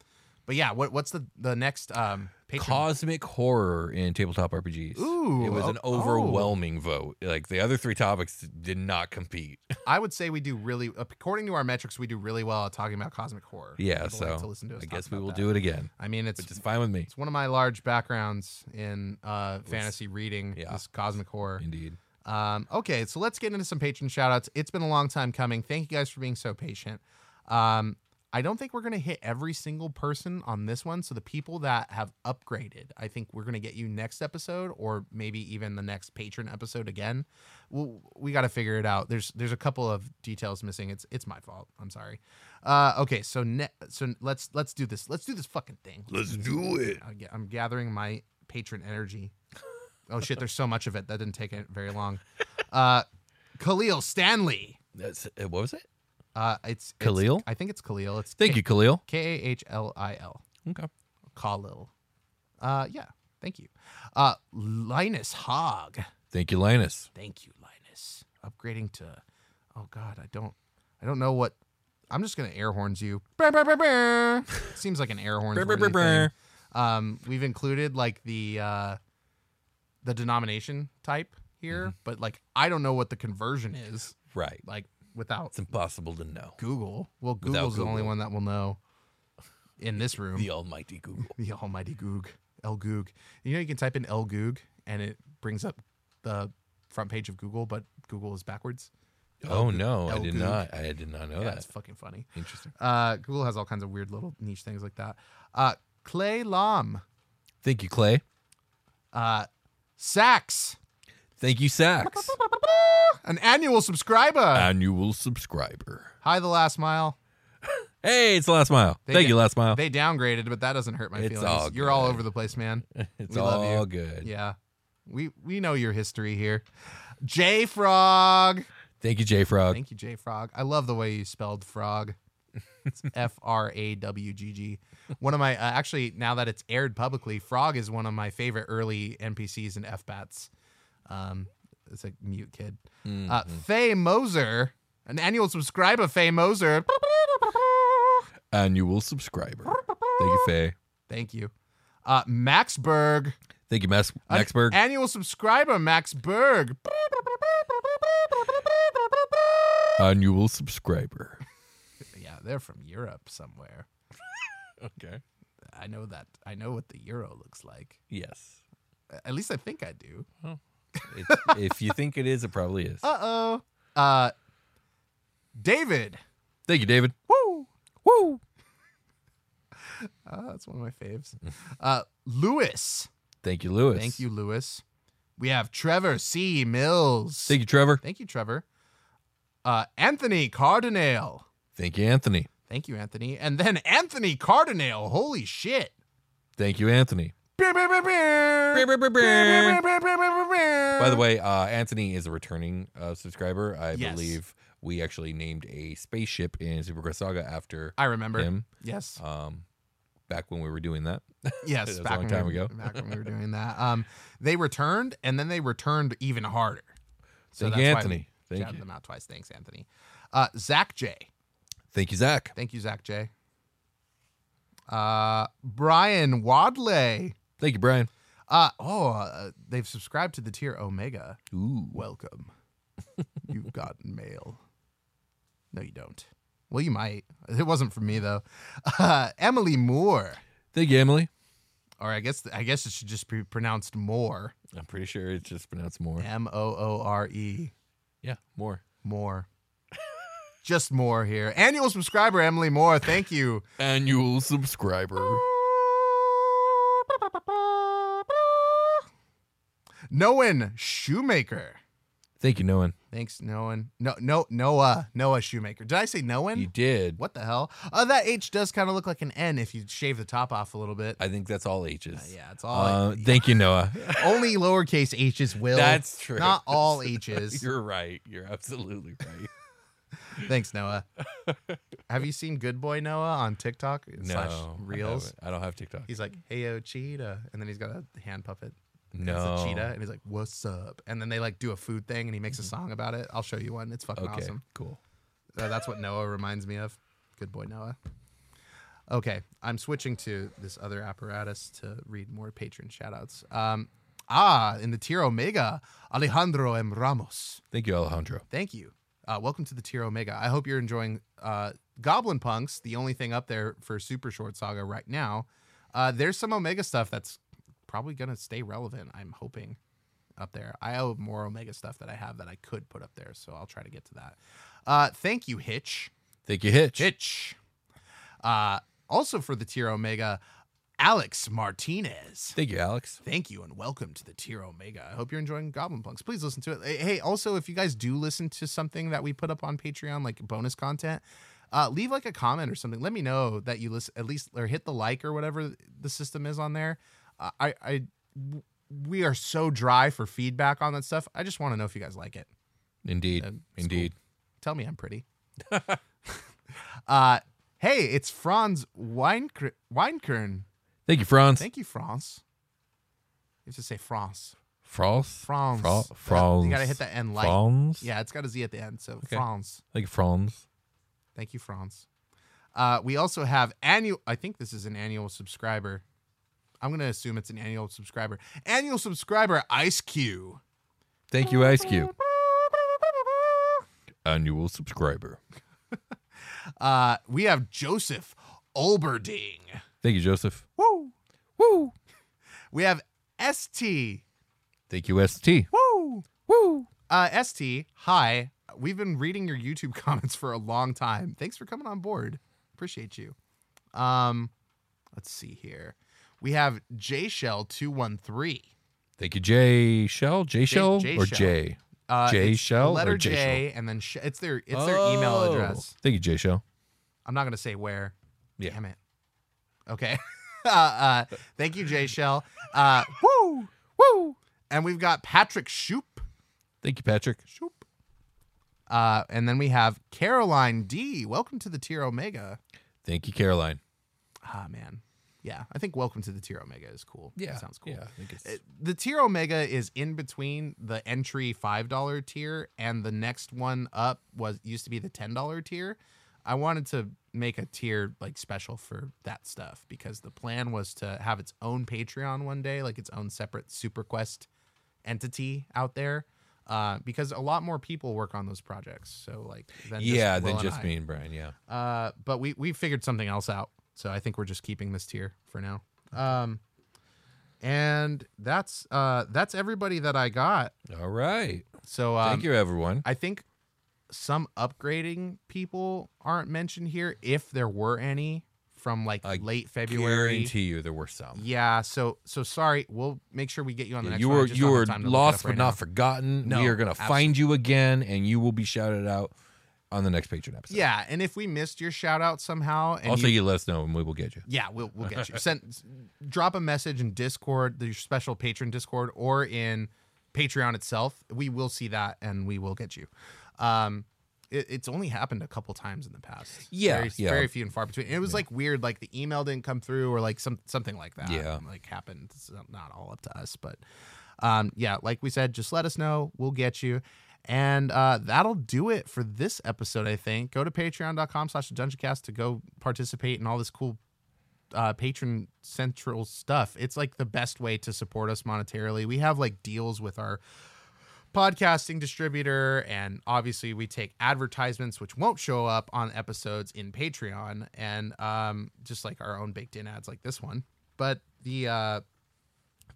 but yeah, what what's the the next um patron? Cosmic horror in tabletop RPGs. Ooh, it was an oh- overwhelming vote. Like the other three topics did not compete. I would say we do really, according to our metrics, we do really well at talking about cosmic horror. Yeah, People like so to listen to us I guess we will that. do it again, I mean, it's is fine with me. it's one of my large backgrounds in uh, fantasy reading. yeah. This cosmic horror. Indeed. Um, okay, so let's get into some patron shout outs. It's been a long time coming. Thank you guys for being so patient. Um, I don't think we're going to hit every single person on this one. So the people that have upgraded, I think we're going to get you next episode or maybe even the next patron episode again. Well, we got to figure it out. There's there's a couple of details missing. It's it's my fault. I'm sorry. Uh, okay, so ne- so let's let's do this. Let's do this fucking thing. Let's do it. I'm gathering my patron energy. Oh shit, there's so much of it. That didn't take it very long. Uh, Kahlil Stanley. That's uh, what was it? Uh, it's, it's Kahlil? I think it's Kahlil. It's Thank you, Kahlil. K A H L I L. Okay. Kahlil. Uh, yeah. Thank you. Uh, Linus Hogg. Thank you, Linus. Thank you, Linus. Upgrading to. Oh God, I don't. I don't know what. I'm just gonna air horns you. Brr, brr, brr, brr. Seems like an air horns. Brr, brr, worthy thing. Um, we've included like the uh, the denomination type here, Mm-hmm. but like I don't know what the conversion is. Right. Like without It's impossible to know. Google. Well, Without Google's the only Google. one that will know in this room. The almighty Google. The almighty Goog. El Goog. You know, you can type in El Goog and it brings up the front page of Google, but Google is backwards. Oh no, I El did Goog. not. I did not know yeah, that. it's fucking funny. Interesting. Uh, Google has all kinds of weird little niche things like that. Uh, Clay Lam. Thank you, Clay. Uh, Sax. Thank you, Sax. An annual subscriber. Annual subscriber. Hi, The Last Mile. Hey, it's the Last Mile. They Thank did- you, Last Mile. They downgraded, but that doesn't hurt my It's feelings. all You're all good. over the place, man. it's we love all you. good. Yeah. We we know your history here. J Frog. Thank you, J Frog. Thank you, J Frog. I love the way you spelled frog. It's F R A W G G. One of my uh, actually now that it's aired publicly, Frog is one of my favorite early NPCs in FBATs. Um, it's a mute kid. Uh, Faye Moser, an annual subscriber. Faye Moser. Annual subscriber. Thank you, Faye. Thank you. Uh, Max Berg, Thank you, Max an Maxberg. annual subscriber. Max Berg. Annual subscriber. Yeah, they're from Europe somewhere. Okay. I know that. I know what the euro looks like. Yes. At least I think I do. It, if you think it is, it probably is. Uh oh. Uh, David. Thank you, David. Woo. Woo. Uh, that's one of my faves. Uh, Lewis. Thank you, Lewis. Thank you, Lewis. We have Trevor C. Mills. Thank you, Trevor. Thank you, Trevor. Uh, Anthony Cardinale. Thank you, Anthony. Thank you, Anthony. And then Anthony Cardinale. Holy shit. Thank you, Anthony. By the way, uh, Anthony is a returning uh, subscriber. I Yes. believe we actually named a spaceship in Superquest Saga after I remember him. Yes. Um, back when we were doing that. Yes, was a long when time we were, ago. Back when we were doing that, um, they returned, and then they returned even harder. So Thank you, that's why Anthony. Thank shouted you. them out twice. Thanks, Anthony. Uh, Zach J. Thank you, Zach. Thank you, Zach J. Uh, Brian Wadley. Thank you, Brian. Uh, oh, uh, they've subscribed to the tier Omega. Ooh. Welcome. You've got mail. No, you don't. Well, you might. It wasn't from me though. Uh, Emily Moore, Thank you, Emily. or I guess I guess it should just be pronounced Moore. I'm pretty sure it's just pronounced more. M O O R E. Yeah, more. More. just more here. Annual subscriber Emily Moore. Thank you. Annual subscriber. Noah Shoemaker. Thank you, Noah. Thanks, Noah. No, no, Noah. Noah Shoemaker. Did I say Noah? You did. What the hell? Oh, that H does kind of look like an N if you shave the top off a little bit. I think that's all H's. yeah, it's all. Uh, Thank you, Noah. Only lowercase H's will. That's true. Not all H's. You're right. You're absolutely right. Thanks, Noah. Have you seen Good Boy Noah on TikTok no, I Reels? haven't. I don't have TikTok. He's like, "Hey yo, cheetah," and then he's got a hand puppet. No. it's a cheetah, and he's like, "What's up?" And then they like do a food thing, and he makes a song about it. I'll show you one. It's fucking Okay, awesome. cool. Uh, that's what Noah reminds me of. Good boy, Noah. Okay, I'm switching to this other apparatus to read more patron shoutouts. Um, ah, in the tier Omega, Alejandro M. Ramos. Thank you, Alejandro. Thank you. Uh, welcome to the tier Omega. I hope you're enjoying uh, Goblin Punks, the only thing up there for Super Short Saga right now. Uh, there's some Omega stuff that's probably going to stay relevant, I'm hoping, up there. I have more Omega stuff that I have that I could put up there, so I'll try to get to that. Uh, thank you, Hitch. Thank you, Hitch. Hitch. Uh, also for the tier Omega, Alex Martinez. Thank you, Alex. Thank you and welcome to the Tier Omega. I hope you're enjoying Goblin Punks. Please listen to it. Hey, also, if you guys do listen to something that we put up on Patreon, like bonus content, uh, leave like a comment or something. Let me know that you listen, at least, or hit the like or whatever the system is on there. Uh, I, I, w- we are so dry for feedback on that stuff. I just want to know if you guys like it. Indeed. Uh, Indeed. Tell me I'm pretty. uh, hey, it's Franz Weinkern. Weinkern. Thank you, Franz. Thank you, Franz. You have to say France. Franz. Franz. Fra- Yeah, Franz. You got to hit that N light. Franz. Yeah, it's got a Z at the end. So Okay. Franz. Thank you, Franz. Thank you, Franz. Uh, we also have annual. I think this is an annual subscriber. I'm gonna assume it's an annual subscriber. Annual subscriber Ice Q. Thank you, Ice Cube. Annual subscriber. Uh, we have Joseph Olberding. Thank you, Joseph. Woo, woo. We have St. Thank you, ST. Woo, woo. Uh, St. Hi. We've been reading your YouTube comments for a long time. Thanks for coming on board. Appreciate you. Um, let's see here. We have J Shell two one three. Thank you, J Shell. J Shell J or Shell. J? Uh, J Shell letter or J J, and then sh- it's their it's their email Oh. address. Thank you, J Shell. I'm not gonna say where. Yeah. Damn it. Okay. uh, uh, thank you, J Shell. Uh, woo, woo. And we've got Patrick Shoop. Thank you, Patrick. Shoop. Uh, and then we have Caroline D. Welcome to the Tier Omega. Thank you, Caroline. Ah, man. Yeah, I think Welcome to the Tier Omega is cool. That sounds cool. Yeah, I think it's The tier Omega is in between the entry five dollar tier and the next one up was used to be the ten dollar tier. I wanted to make a tier like special for that stuff because the plan was to have its own Patreon one day, like its own separate Super Quest entity out there. Uh, because a lot more people work on those projects. So like than yeah, than just I. me and Brian. Yeah. Uh, but we we figured something else out. So I think we're just keeping this tier for now. Um, and that's uh that's everybody that I got. All right. So um, Thank you, everyone. I think some upgrading people aren't mentioned here, if there were any from like I late February. Guarantee you there were some. Yeah, so so sorry. We'll make sure we get you on the Yeah, next you. Were you were time to look it lost up but right not now. forgotten. No, we are gonna find you again, and you will be shouted out on the next Patreon episode. Yeah, and if we missed your shout out somehow, and also, you, you let us know, and we will get you. yeah, we'll we'll get you. Send drop a message in Discord, the special patron Discord, or in Patreon itself. We will see that, and we will get you. Um, it, it's only happened a couple times in the past. Yeah, very, yeah. very few and far between. And it was like weird, like the email didn't come through, or like some something like that. Yeah. like happened. It's not all up to us, but um, yeah, like we said, just let us know. We'll get you. And uh, that'll do it for this episode, I think. Go to patreon.com slash dungeoncast to go participate in all this cool uh, patron central stuff. It's like the best way to support us monetarily. We have like deals with our podcasting distributor, and obviously we take advertisements which won't show up on episodes in Patreon, and um, just like our own baked in ads like this one. But the uh,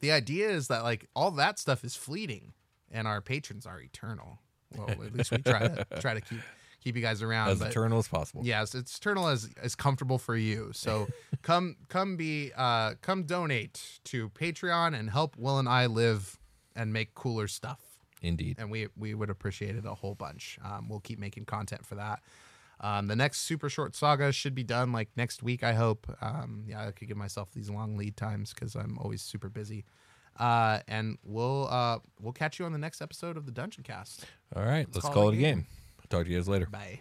the idea is that like all that stuff is fleeting, and our patrons are eternal. Well, at least we try to try to keep keep you guys around. As but- eternal as possible. Yes, it's eternal as as comfortable for you. So come come be uh come donate to Patreon and help Will and I live and make cooler stuff. Indeed. And we we would appreciate it a whole bunch. Um, we'll keep making content for that. Um, the next super short saga should be done like next week, I hope. Um, yeah, I could give myself these long lead times because I'm always super busy. Uh, and we'll uh, we'll catch you on the next episode of the Dungeoncast. All right, let's, call call, it a game. game. Talk to you guys later. Bye.